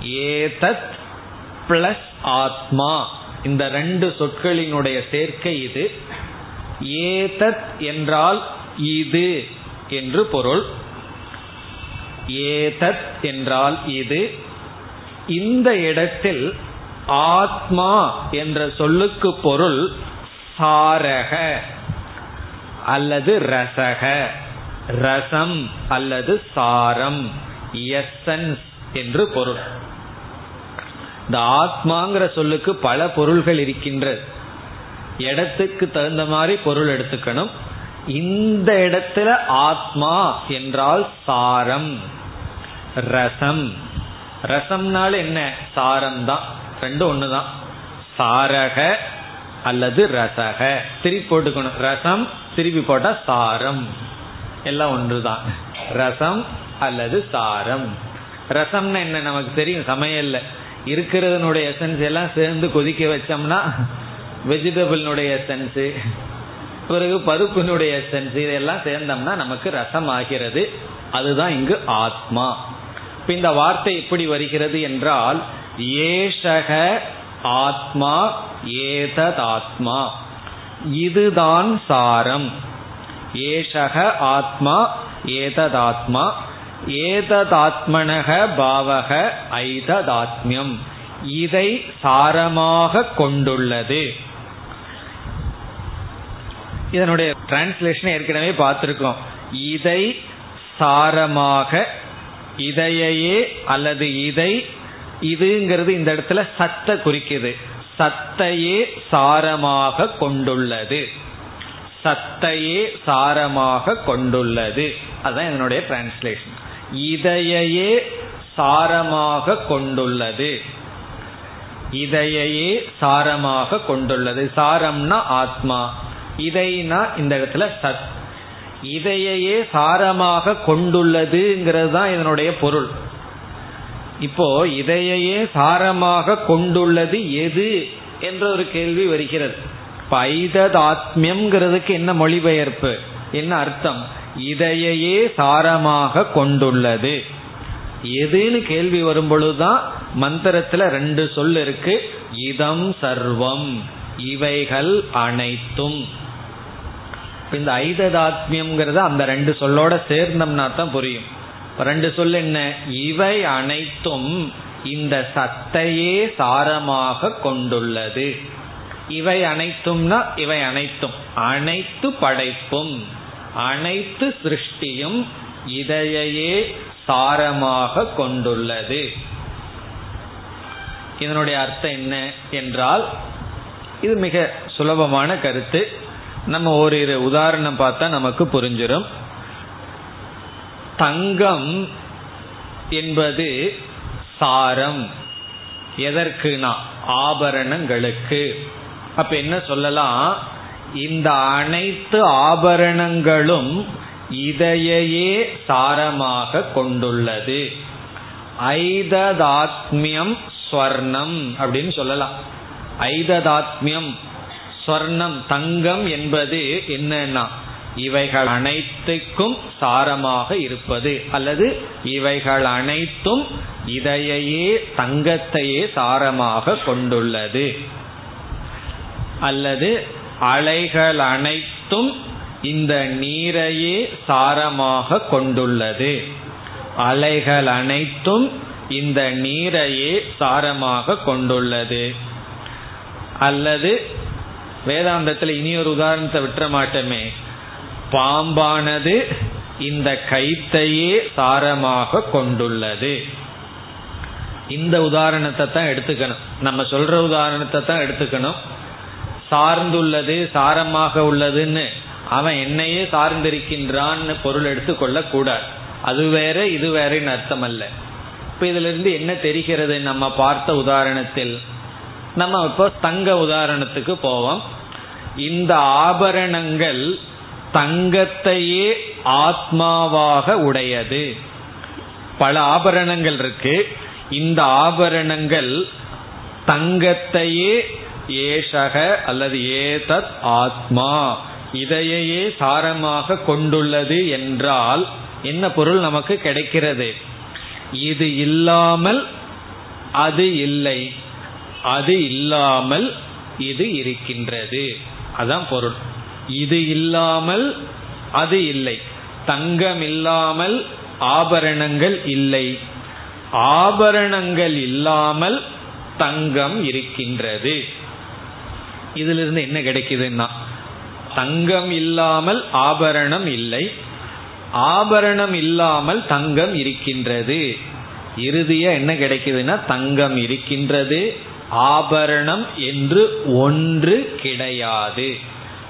ஏதத் பிளஸ் ஆத்மா. இந்த ரெண்டு சொற்களினுடைய சேர்க்கை இது. ஏதத் என்றால் இது என்று பொருள். ஏதத் என்றால் இது. இந்த இடத்தில் ஆத்மா என்ற சொல்லுக்கு பொருள் சாரக அல்லது ரசக. ரசம் அல்லது சாரம் எசன்ஸ் என்று பொருள். இந்த ஆத்மாங்கிற சொல்லுக்கு பல பொருள்கள் இருக்கின்றது. இடத்துக்கு தகுந்த மாதிரி பொருள் எடுத்துக்கணும். இந்த இடத்துல ஆத்மா என்றால் சாரம் ரசம். ரசம்னால என்ன? சாரம் தான் ரெண்டும் ஒண்ணுதான். சாரக அல்லது ரசக. திருப்பி போட்டுக்கணும். ரசம் திருப்பி போட்டா சாரம். எல்லாம் ஒன்றுதான். ரசம் அல்லது சாரம். ரசம்னா என்ன? நமக்கு தெரியும். சமையல்ல இருக்கிறதனுடைய எசன்ஸ் எல்லாம் சேர்ந்து கொதிக்க வச்சோம்னா வெஜிடபிள்னுடைய எசன்ஸ் பிறகு பருப்பினுடைய எசன்ஸ் இதெல்லாம் சேர்ந்தோம்னா நமக்கு ரசம் ஆகிறது அதுதான் இங்கு ஆத்மா. இந்த வார்த்தை எப்படி வருகிறது என்றால் ஏஷக ஆத்மா ஏததாத்மா இதுதான் சாரம். ஏஷக ஆத்மா ஏததாத்மா ஏததாத்மனக பாவக ஐததாத்மியம் இதை சாரமாக கொண்டுள்ளது. இதனுடைய டிரான்ஸ்லேஷன் ஏற்கனவே பார்த்திருக்கோம் இதை சாரமாக இதையே அல்லது இதை இதுங்கிறது இந்த இடத்துல சத்த குறிக்குது. சத்தையே சாரமாக கொண்டுள்ளது. சத்தையே சாரமாக கொண்டுள்ளது. அதுதான் என்னுடைய டிரான்ஸ்லேஷன் இதையே சாரமாக கொண்டுள்ளது. இதையே சாரமாக கொண்டுள்ளது. சாரம்னா ஆத்மா. இதைனா இந்த இடத்துல சத் இதையே சாரமாக கொண்டுள்ளதுங்கிறது தான் இதனுடைய பொருள். இப்போ இதையே சாரமாக கொண்டுள்ளது எது என்ற ஒரு கேள்வி வருகிறது. பைததாத்மியம்ங்கிறதுக்கு என்ன மொழிபெயர்ப்பு? என்ன அர்த்தம்? இதையே சாரமாக கொண்டுள்ளது. எதுன்னு கேள்வி வரும் பொழுதுதான் மந்திரத்துல ரெண்டு சொல் இருக்கு. இதம் சர்வம். இவைகள் அனைத்தும். இந்த ஐததாத்மியம்ங்கிறத அந்த ரெண்டு சொல்லோட சேர்ந்தோம்னா தான் புரியும். ரெண்டு சொல் என்ன? இவை அனைத்தும் இந்த சத்தையே சாரமாக கொண்டுள்ளது. இவை அனைத்தும்னா இவை அனைத்தும். அனைத்து படைப்பும் அனைத்து சிருஷ்டியும் இதையே சாரமாக கொண்டுள்ளது. இதனுடைய அர்த்தம் என்ன? என்றால் இது மிக சுலபமான கருத்து. நம்ம ஒரு உதாரணம் பார்த்தா நமக்கு புரிஞ்சிடும் தங்கம் என்பது சாரம். எதற்குனா ஆபரணங்களுக்கு. அப்ப என்ன சொல்லலாம்? இந்த அனைத்து ஆபரணங்களும் இதையே சாரமாக கொண்டுள்ளது. ஐததாத்மியம் ஸ்வர்ணம் அப்படின்னு சொல்லலாம். ஐததாத்மியம் ஸ்வர்ணம் தங்கம் என்பது என்னன்னா இவைகள் அனைத்துக்கும் சாரமாக இருப்பது. அல்லது இவைகள் அனைத்தும் இதையே தங்கத்தையே சாரமாக கொண்டுள்ளது. அல்லது அலைகள் அனைத்தும் இந்த நீரையே சாரமாக கொண்டுள்ளது. அலைகள் அனைத்தும் இந்த நீரையே சாரமாக கொண்டுள்ளது. அல்லது வேதாந்தத்தில் இனி ஒரு உதாரணத்தை விட்டுற மாட்டோமே. பாம்பானது இந்த கைத்தையே சாரமாக கொண்டுள்ளது. இந்த உதாரணத்தை தான் எடுத்துக்கணும். நம்ம சொல்ற உதாரணத்தை தான் எடுத்துக்கணும். சார்ந்துள்ளது சாரமாக உள்ளதுன்னு அவன் என்னையே சார்ந்திருக்கின்றான்னு பொருள் எடுத்துக்கொள்ள கூடாது அது வேற இது வேறன்னு அர்த்தம் அல்ல இப்ப இதுல இருந்து என்ன தெரிகிறது நம்ம பார்த்த உதாரணத்தில்? நம்ம இப்போ தங்க உதாரணத்துக்கு போவோம். இந்த ஆபரணங்கள் தங்கத்தையே ஆத்மாவாக உடையது. பல ஆபரணங்கள் இருக்கு. இந்த ஆபரணங்கள் தங்கத்தையே ஏஷக அல்லது ஏதத் ஆத்மா இதையே சாரமாக கொண்டுள்ளது என்றால் என்ன பொருள் நமக்கு கிடைக்கிறது? இது இல்லாமல் அது இல்லை. அது இல்லாமல் இது இருக்கின்றது. அதான் பொருள். இது இல்லாமல் அது இல்லை. தங்கம் இல்லாமல் ஆபரணங்கள் இல்லை. ஆபரணங்கள் இல்லாமல் தங்கம் இருக்கின்றது. இதுல இருந்து என்ன கிடைக்குதுன்னா தங்கம் இல்லாமல் ஆபரணம் இல்லை. ஆபரணம் இல்லாமல் தங்கம் இருக்கின்றது. இறுதியா என்ன கிடைக்குதுன்னா தங்கம் இருக்கின்றது. ஆபரணம் என்று ஒன்று கிடையாது.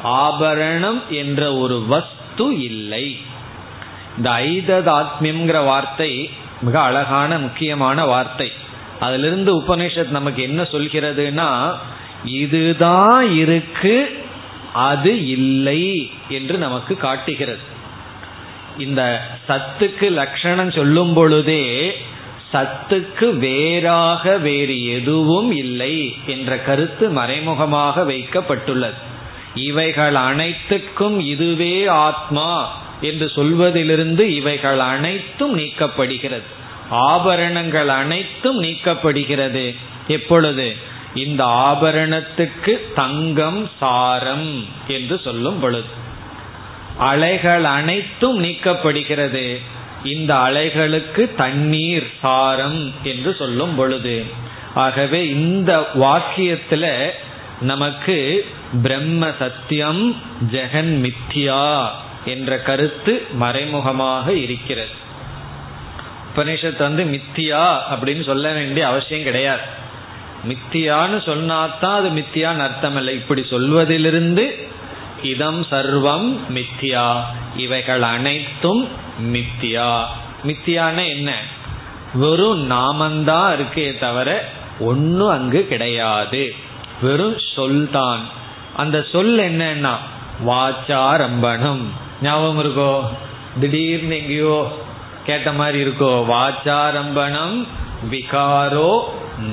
ஆபரணம் என்ற ஒரு வஸ்து இல்லை. இந்த ஐததாத்மியம்ங்கிற வார்த்தை மிக அழகான முக்கியமான வார்த்தை. அதிலிருந்து உபநிஷத் நமக்கு என்ன சொல்கிறதுனா இதுதான் இருக்கு அது இல்லை என்று நமக்கு காட்டுகிறது. இந்த சத்துக்கு லட்சணம் சொல்லும் பொழுதே சத்துக்கு வேறாக வேறு எதுவும் இல்லை என்ற கருத்து மறைமுகமாக வைக்கப்பட்டுள்ளது. இவைகள் அனைத்துக்கும் இதுவே ஆத்மா என்று சொல்வதிலிருந்து இவைகள் அனைத்தும் நீக்கப்படுகிறது. ஆபரணங்கள் அனைத்தும் நீக்கப்படுகிறது. எப்பொழுது? இந்த ஆபரணத்துக்கு தங்கம் சாரம் என்று சொல்லும் பொழுது. அலைகள் அனைத்தும் நீக்கப்படுகிறது. இந்த அலைகளுக்கு தண்ணீர் சாரம் என்று சொல்லும் பொழுது ஆகவே இந்த வாக்கியத்துல நமக்கு பிரம்ம சத்தியம் ஜெகன் மித்யா என்ற கருத்து மறைமுகமாக இருக்கிறது. உபனிஷத்து வந்து மித்தியா அப்படின்னு சொல்ல வேண்டிய அவசியம் கிடையாது. மித்தியான்னு சொன்னாதான் அது மித்தியான்னு அர்த்தம் இல்லை இப்படி சொல்வதிலிருந்து இதம் சர்வம் மித்தியா இவைகள் அனைத்தும் மித்தியா. மித்தியான என்ன? வெறும் நாமந்தான் இருக்கே தவிர ஒன்னும் அங்கு கிடையாது. வெறும் சொல் தான் அந்த சொல் என்னன்னா? வாச்சாரம்பணம். ஞாபகம் இருக்கோ? திடீர்னு எங்கேயோ கேட்ட மாதிரி இருக்கோ? வாச்சாரம்பணம் விகாரோ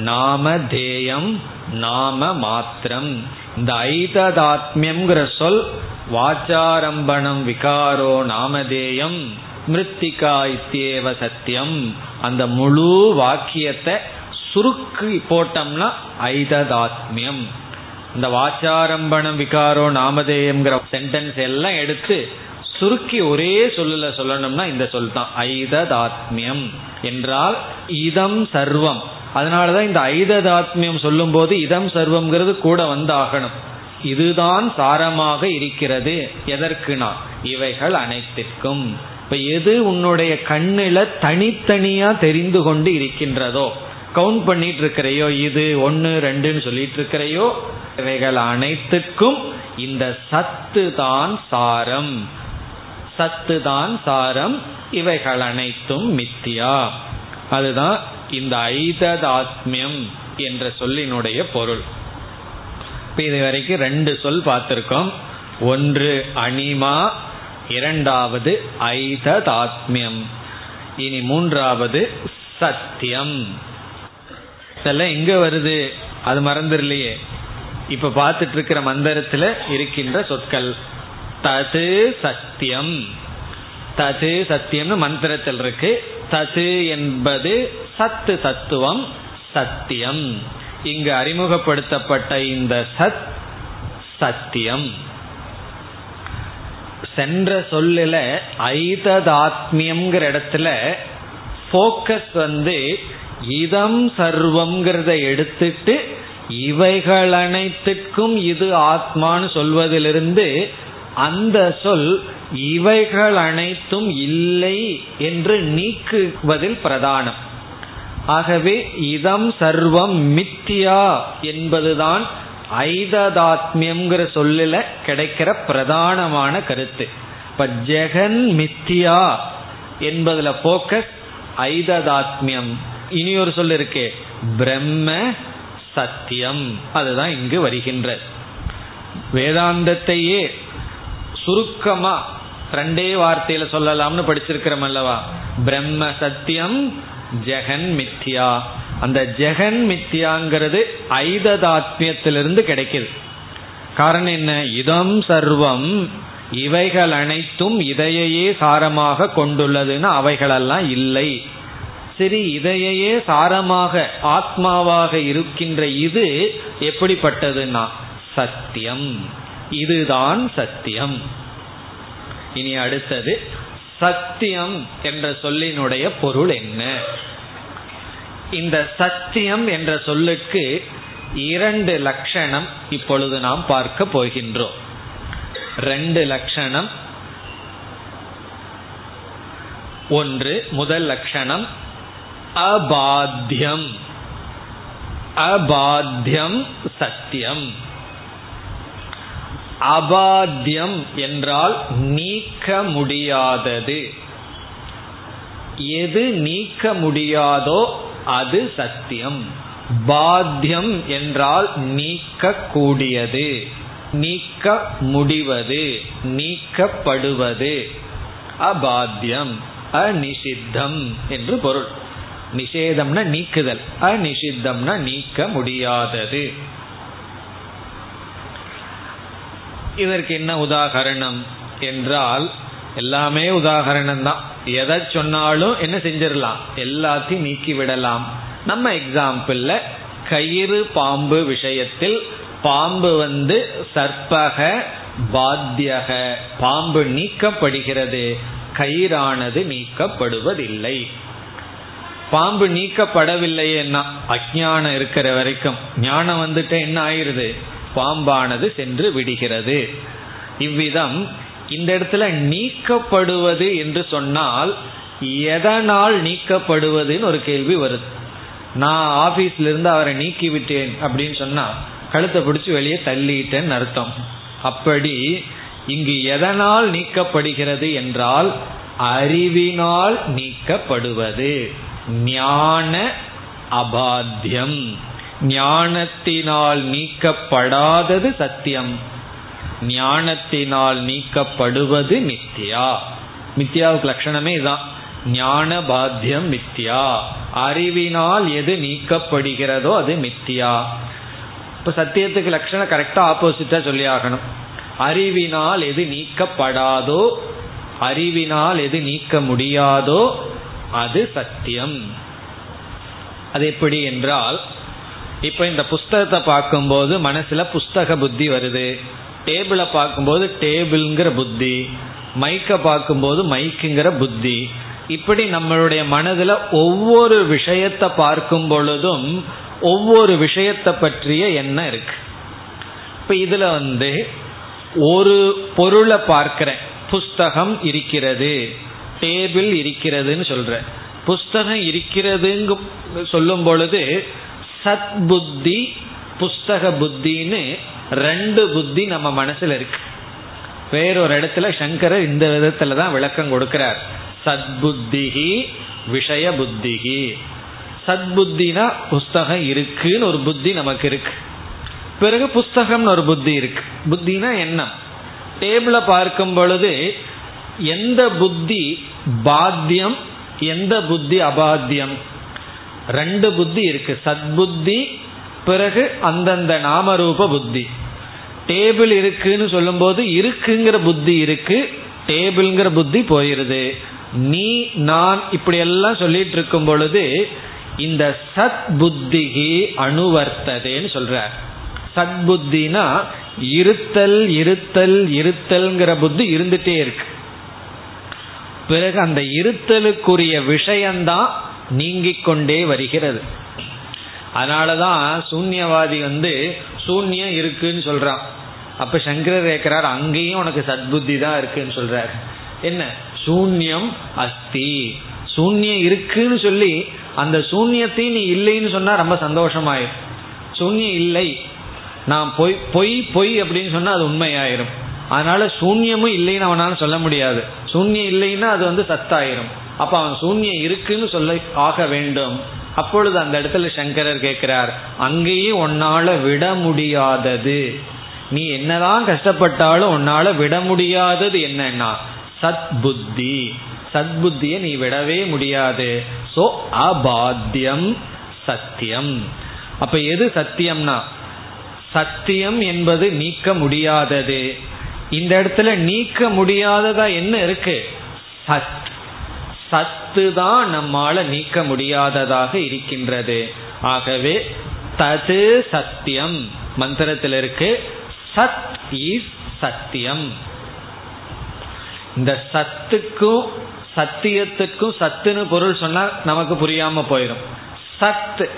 நாமதேயம் நாம மாத்திரம் இந்த ஐததாத்மியம்ங்கிற சொல் வாச்சாரம்பணம் விகாரோ நாமதேயம் மிருத்திகா இத்தியேவ சத்தியம். அந்த முழு வாக்கியத்தை சுருக்கி போட்டோம்னா ஐததாத்மியம். இந்த வாச்சாரம்பணம் விகாரோ நாமதேயம்ங்கிற சென்டென்ஸ் எல்லாம் எடுத்து சுருக்கி ஒரே சொல்லுல சொல்லணும்னா இந்த சொல் தான். ஐததாத்மியம். என்றால் இதம் சர்வம். அதனாலதான் இந்த ஐததாத்மியம் சொல்லும் போது இதம் சர்வம்ங்கிறது கூட வந்தாகணும். இதுதான் சாரமாக இருக்கிறது. எதற்குனா? இவைகள் அனைத்திற்கும். இப்ப எது உன்னுடைய கண்ணுல தனித்தனியா தெரிந்து கொண்டு இருக்கின்றதோ கவுண்ட் பண்ணிட்டு இருக்கிறையோ இது ஒன்னு ரெண்டுன்னு சொல்லிட்டு இருக்கிறையோ இவைகள் அனைத்துக்கும் இந்த சத்து தான் சாரம். சத்து தான் சாரம் இவைகள் அனைத்தும் மித்தியா. அதுதான் இந்த ஐததாத்மியம் என்ற சொல்லினுடைய பொருள். இப்ப இது வரைக்கும் ரெண்டு சொல் பார்த்திருக்கோம். ஒன்று அனிமா இரண்டாவது ஐததாத்மியம். இனி மூன்றாவது சத்தியம். இதெல்லாம் எங்க வருது? அது மறந்துடலையே. இப்ப பார்த்துட்டு இருக்கிற மந்திரத்துல இருக்கின்ற சொற்கள். தது சத்தியம். தது சத்தியம்னு மந்திரத்தில் இருக்கு. தது என்பது சத்து தத்துவம் சத்தியம். இங்கு அறிமுகப்படுத்தப்பட்ட இந்த சத் சத்தியம். சென்ற சொல்லுல ஐததாத்மியம்ங்கிற இடத்துல ஃபோக்கஸ் வந்து இதம் சர்வம்ங்கிறத எடுத்துட்டு இவைகள் அனைத்துக்கும் இது ஆத்மான்னு சொல்வதிலிருந்து அந்த சொல் இவைகள் அனைத்தும் இல்லை என்று நீக்குவதில் பிரதானம். ஆகவே இதம் சர்வம் மித்தியா என்பதுதான் ஐததாத்மியம்ங்கிற சொல்லில கிடைக்கிற பிரதானமான கருத்து. இப்ப ஜெகன் மித்தியா என்பதுல போக்கஸ் ஐததாத்மியம். இனி ஒரு சொல் இருக்கே. பிரம்ம சத்தியம். அதுதான் இங்கு வருகின்ற. வேதாந்தத்தையே சுருக்கமா ரெண்டே வார்த்தையில சொல்லலாம்னு படிச்சிருக்கிறோம் அல்லவா? பிரம்ம சத்தியம் ஜெகன் மித்யா அந்த ஜெகன் மித்யாங்கிறது ஐததாத்மியத்திலிருந்து கிடைக்குது. காரணம் என்ன? இதம் சர்வம் இவைகள் அனைத்தும் இதையே சாரமாக கொண்டுள்ளதுன்னா அவைகளெல்லாம் இல்லை. சரி இதையே சாரமாக ஆத்மாவாக இருக்கின்ற இது எப்படிப்பட்டதுன்னா சத்தியம். இதுதான் சத்தியம். இனி அடுத்தது சத்தியம் என்ற சொல்லினுடைய பொருள் என்ன? இந்த சத்தியம் என்ற சொல்லுக்கு இரண்டு லட்சணம் இப்பொழுது நாம் பார்க்க போகின்றோம். ரெண்டு லட்சணம். ஒன்று முதல் லட்சணம். அபாத்தியம். அபாத்தியம் சத்தியம். அபாத்தியம் என்றால் நீக்க முடியாதது. எது நீக்க முடியாதோ அது சத்தியம். பாத்தியம் என்றால் நீக்கக்கூடியது நீக்க முடிவது நீக்கப்படுவது. அபாத்தியம் அநிஷித்தம் என்று பொருள். நிஷேதம்னா நீக்குதல் அநிஷித்தம்னா நீக்க முடியாதது இதற்கு என்ன உதாகரணம் என்றால் எல்லாமே உதாகரணம் தான் எதை சொன்னாலும் என்ன செஞ்சிடலாம்? எல்லாத்தையும் நீக்கி விடலாம். நம்ம எக்ஸாம்பிள்ல கயிறு பாம்பு விஷயத்தில் பாம்பு வந்து சற்பக பாத்தியக பாம்பு நீக்கப்படுகிறது. கயிறானது நீக்கப்படுவதில்லை. பாம்பு நீக்கப்படவில்லையேன்னா அஜானம் இருக்கிற வரைக்கும். ஞானம் வந்துட்டு என்ன ஆயிருது பாம்பானது சென்று விடுகிறது. இவ்விதம் இந்த இடத்துல நீக்கப்படுவது என்று சொன்னால் எதனால் நீக்கப்படுவதுன்னு ஒரு கேள்வி வருது. நான் ஆபீஸ்ல இருந்து அவரை நீக்கி விட்டேன் அப்படின்னு சொன்னா கழுத்தை பிடிச்சி வெளியே தள்ளிட்டேன்னு அர்த்தம். அப்படி இங்கு எதனால் நீக்கப்படுகிறது என்றால் அறிவினால் நீக்கப்படுவது. ஞான அபாத்தியம். ஞானத்தினால் நீக்கப்படாதது சத்தியம். ஞானத்தினால் நீக்கப்படுவது மித்தியா மித்தியாவுக்கு லட்சணமே இதுதான் ஞான பாத்தியம் மித்தியா அறிவினால் எது நீக்கப்படுகிறதோ அது மித்தியா இப்ப சத்தியத்துக்கு லட்சணம் கரெக்டா ஆப்போசிட்டா சொல்லி ஆகணும். அறிவினால் எது நீக்கப்படாதோ அறிவினால் எது நீக்க முடியாதோ அது சத்தியம். அது எப்படி என்றால் இப்ப இந்த புஸ்தகத்தை பார்க்கும்போது மனசுல புஸ்தக புத்தி வருது. டேபிளை பார்க்கும்போது டேபிள்ங்கிற புத்தி மைக்கை பார்க்கும்போது மைக்குங்கிற புத்தி. இப்படி நம்மளுடைய மனதில் ஒவ்வொரு விஷயத்தை பார்க்கும் பொழுதும் ஒவ்வொரு விஷயத்தை பற்றிய எண்ணம் இருக்கு. இப்போ இதில் வந்து ஒரு பொருளை பார்க்கிறேன். புஸ்தகம் இருக்கிறது டேபிள் இருக்கிறதுன்னு சொல்கிறேன் புஸ்தகம் இருக்கிறதுங்க சொல்லும் பொழுது சத் புத்தி புஸ்தக புத்தின்னு ரெண்டு புத்தி நம்ம மனசுல இருக்கு. வேறொரு இடத்துல சங்கரர் இந்த விதத்துல தான் விளக்கம் கொடுக்கிறார். சத்புத்திகி விஷய புத்திகி சத்புத்தினா புஸ்தகம் இருக்குன்னு ஒரு புத்தி நமக்கு இருக்கு. பிறகு புஸ்தகம்னு ஒரு புத்தி இருக்கு. புத்தினா எண்ணம். டேபிள பார்க்கும் பொழுது எந்த புத்தி பாத்தியம் எந்த புத்தி அபாத்தியம்? ரெண்டு புத்தி இருக்கு. சத்புத்தி பிறகு அந்தந்த நாமரூப புத்தி. டேபிள் இருக்குன்னு சொல்லும்போது இருக்குங்கிற புத்தி இருக்கு டேபிள்ங்கிற புத்தி போயிருது. நீ நான் இப்படி எல்லாம் சொல்லிட்டு இருக்கும் பொழுது இந்த சத் புத்திகி அணுவர்த்ததேன்னு சொல்ற. சத் புத்தினா இருத்தல் இருத்தல் இருத்தல்ங்கிற புத்தி இருந்துட்டே இருக்கு. பிறகு அந்த இருத்தலுக்குரிய விஷயம்தான் நீங்கிக் கொண்டே வருகிறது. அதனாலதான் சூன்யவாதி வந்து சூன்யம் இருக்குன்னு சொல்றான். அப்ப சங்கரர் கேட்கிறார் அங்கேயும் உனக்கு சத்புத்தி தான் இருக்குன்னு சொல்றார். என்ன? சூன்யம் அஸ்தி. சூன்யம் இருக்குன்னு சொல்லி அந்த சூன்யத்தையும் நீ இல்லைன்னு சொன்னா ரொம்ப சந்தோஷமாயிரும். சூன்யம் இல்லை. நான் பொய் பொய் பொய் அப்படின்னு சொன்னா அது உண்மையாயிரும். அதனால சூன்யமும் இல்லைன்னு அவனால சொல்ல முடியாது. சூன்யம் இல்லைன்னா அது வந்து சத்தாயிரும். அப்ப அவன் சூன்யம் இருக்குன்னு சொல்ல ஆக வேண்டும். அப்பொழுது அந்த இடத்துல சங்கரர் கேட்கிறார் அங்கேயும் உன்னால விட முடியாதது. நீ என்னதான் கஷ்டப்பட்டாலும் உன்னால விட முடியாதது என்னன்னா சத் புத்தி சத் புத்தியை நீ விடவே முடியாது. சோ அபாத்தியம் சத்தியம். அப்ப எது சத்தியம்னா சத்தியம் என்பது நீக்க முடியாதது. இந்த இடத்துல நீக்க முடியாததா என்ன இருக்கு? சத். சத்து தான் நம்மால நீக்க முடியாததாக இருக்கின்றது. ஆகவே தது சத்தியம். மந்திரத்தில் இருக்கு சத் இஸ் சத்தியம். இந்த சத்துக்கும் சத்தியத்துக்கும் சத்துன்னு பொருள் சொன்னா நமக்கு புரியாம போயிடும் சத்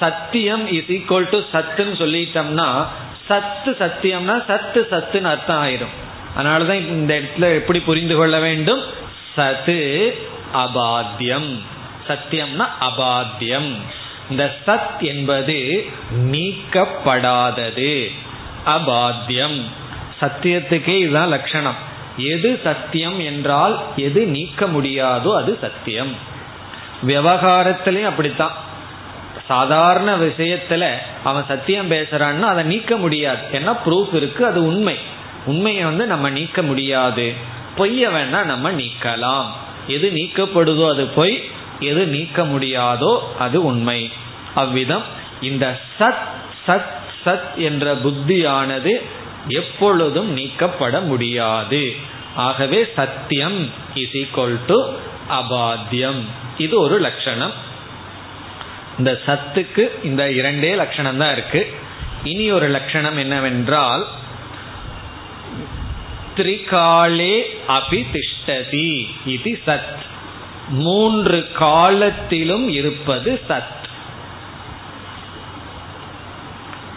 சத்தியம் இஸ் ஈக்குவல் டு சத்துன்னு சொல்லிட்டோம்னா சத்து சத்தியம்னா சத்து சத்துன்னு அர்த்தம் ஆயிரும். அதனாலதான் இந்த இடத்துல எப்படி புரிந்து கொள்ள வேண்டும்? சத்து அபாத்தியம் சத்தியம்னா அபாத்தியம் இந்த சத் என்பது நீக்கப்படாதது. அபாத்தியம் சத்தியத்துக்கே இதுதான் லட்சணம். எது சத்தியம் என்றால் எது நீக்க முடியாதோ அது சத்தியம். விவகாரத்திலையும் அப்படித்தான். சாதாரண விஷயத்துல அவன் சத்தியம் பேசுறான்னா அதை நீக்க முடியாது. ஏன்னா ப்ரூஃப் இருக்கு அது உண்மை. உண்மையை வந்து நம்ம நீக்க முடியாது. பொய்ய வேணா நம்ம நீக்கலாம். எது நீக்கப்படுதோ அது பொய் எது நீக்க முடியாதோ அது உண்மை. அவ்விதம் இந்த சத் சத் சத் என்ற புத்தியானது எப்பொழுதும் நீக்கப்பட முடியாது. ஆகவே சத்தியம் இஸ் ஈக்வல் டு அபாத்தியம். இது ஒரு லட்சணம். இந்த சத்துக்கு இந்த இரண்டே லட்சணம் தான் இருக்கு. இனி ஒரு லட்சணம் என்னவென்றால் திரிகாலே அபி திஷ்டதி இது சத். மூன்று காலத்திலும் இருப்பது சத்.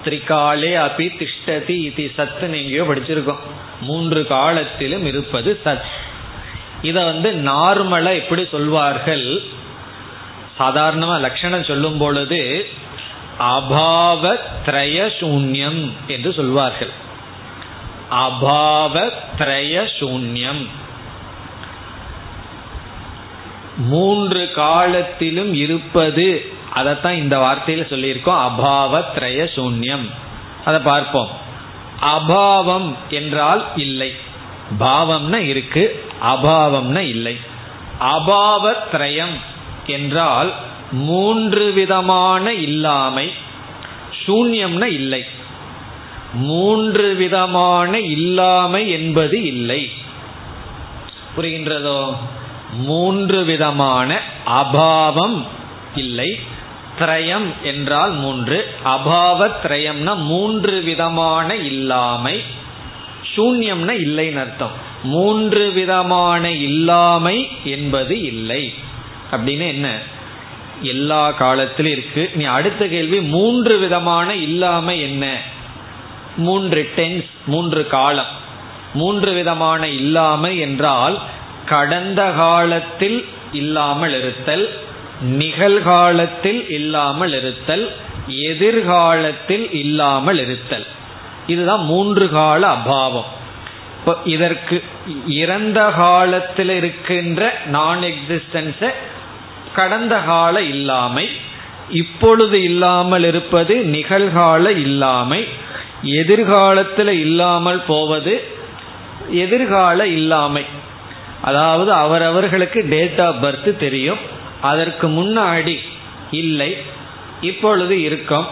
திரிகாலே அபி திஷ்டதி இது சத்து நீங்கயோ படிச்சிருக்கோம். மூன்று காலத்திலும் இருப்பது சத். இத வந்து நார்மலா எப்படி சொல்வார்கள்? சாதாரணமா லட்சணம் சொல்லும் பொழுது அபாவ திரய சூன்யம் என்று சொல்வார்கள். அபாவ திரய சூன்யம் மூன்று காலத்திலும் இருப்பது அதைத்தான் இந்த வார்த்தையில சொல்லியிருக்கோம் அபாவ திரய சூன்யம் அதை பார்ப்போம். அபாவம் என்றால் இல்லை. பாவம்னா இருக்கு அபாவம்னா இல்லை. அபாவ திரயம் என்றால் மூன்று விதமான இல்லாமை சூன்யம்னா இல்லை. மூன்று விதமான இல்லாமை என்பது இல்லை. புரிகின்றதோ? மூன்று விதமான அபாவம் இல்லை. திரயம் என்றால் மூன்று. அபாவ திரயம்னா மூன்று விதமான இல்லாமை. சூன்யம்னா இல்லைன்னு அர்த்தம். மூன்று விதமான இல்லாமை என்பது இல்லை. அப்படின்னு என்ன? எல்லா காலத்திலும் இருக்கு. நீ அடுத்த கேள்வி மூன்று விதமான இல்லாமை என்ன? மூன்று டென்ஸ் மூன்று காலம். மூன்று விதமான இல்லாமை என்றால் கடந்த காலத்தில் இல்லாமல் இருத்தல் நிகழ்காலத்தில் இல்லாமல் இருத்தல் எதிர்காலத்தில் இல்லாமல் இருத்தல். இதுதான் மூன்று கால அபாவம். இப்போ இதற்கு இறந்த காலத்தில் இருக்கின்ற நான் எக்ஸிஸ்டன்ஸ கடந்த கால இல்லாமை இப்பொழுது இல்லாமல் இருப்பது நிகழ்கால இல்லாமை எதிர்காலத்தில் இல்லாமல் போவது எதிர்கால இல்லாமை. அதாவது அவரவர்களுக்கு டேட் ஆஃப் பர்த் தெரியும். அதற்கு முன்னாடி இல்லை. இப்பொழுது இருக்கும்.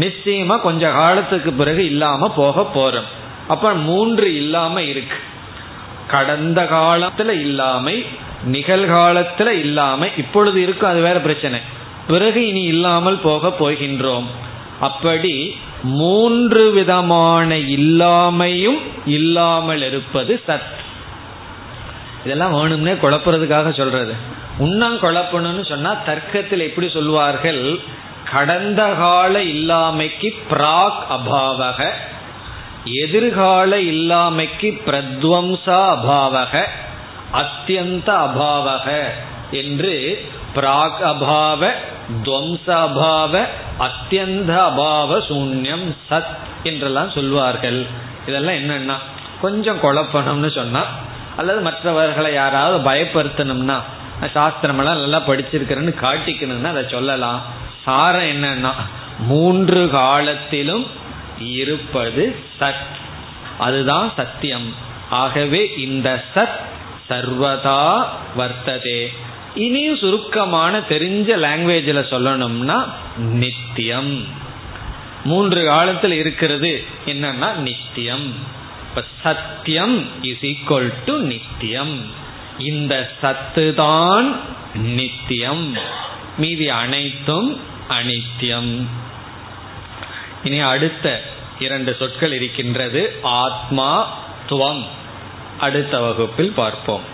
நிச்சயமா கொஞ்ச காலத்துக்கு பிறகு இல்லாம போக போறோம். அப்ப மூன்று இல்லாம இருக்கு. கடந்த காலத்துல இல்லாமை நிகழ்காலத்துல இல்லாம இப்பொழுது இருக்கும் அது வேற பிரச்சனை. பிறகு இனி இல்லாமல் போக போகின்றோம். அப்படி மூன்று விதமான இல்லாமையும் இல்லாமல் இருப்பது சத். இதெல்லாம் வேணும்னே குழப்புறதுக்காக சொல்றது. உன்னம் குழப்பணும்னு சொன்னா தர்க்கத்தில் எப்படி சொல்வார்கள்? கடந்த கால இல்லாமைக்கு பிராக் அபாவக எதிர்கால இல்லாமைக்கு பிரத்வம்சா அபாவக அத்தியந்த அபாவக என்று பிராக் அபாவ துவம்ச அபாவ அத்தியந்த அபாவ சூன்யம் சத் என்றெல்லாம் சொல்வார்கள். இதெல்லாம் என்னன்னா கொஞ்சம் குழப்பணும்னு சொன்னா அல்லது மற்றவர்களை யாராவது பயப்படுத்தணும்னா சாஸ்திரமெல்லாம் நல்லா படிச்சிருக்கிறேன்னு காட்டிக்கணும்னா அதை சொல்லலாம். சாரம் என்னன்னா மூன்று காலத்திலும் இருப்பது சத். அதுதான் சத்தியம். ஆகவே இந்த சத் சர்வதா வர்த்ததே. இனியும் சுருக்கமான தெரிஞ்ச லாங்குவேஜில் சொல்லணும்னா நித்தியம். மூன்று காலத்தில் இருக்கிறது என்னன்னா நித்தியம். இப்ப சத்தியம் இஸ் ஈக்வல் டு நித்தியம். இந்த சத்து தான் நித்தியம். மீதி அனைத்தும் அனித்தியம். இனி அடுத்த இரண்டு சொற்கள் இருக்கின்றது ஆத்மா துவம். அடுத்த வகுப்பில் பார்ப்போம்.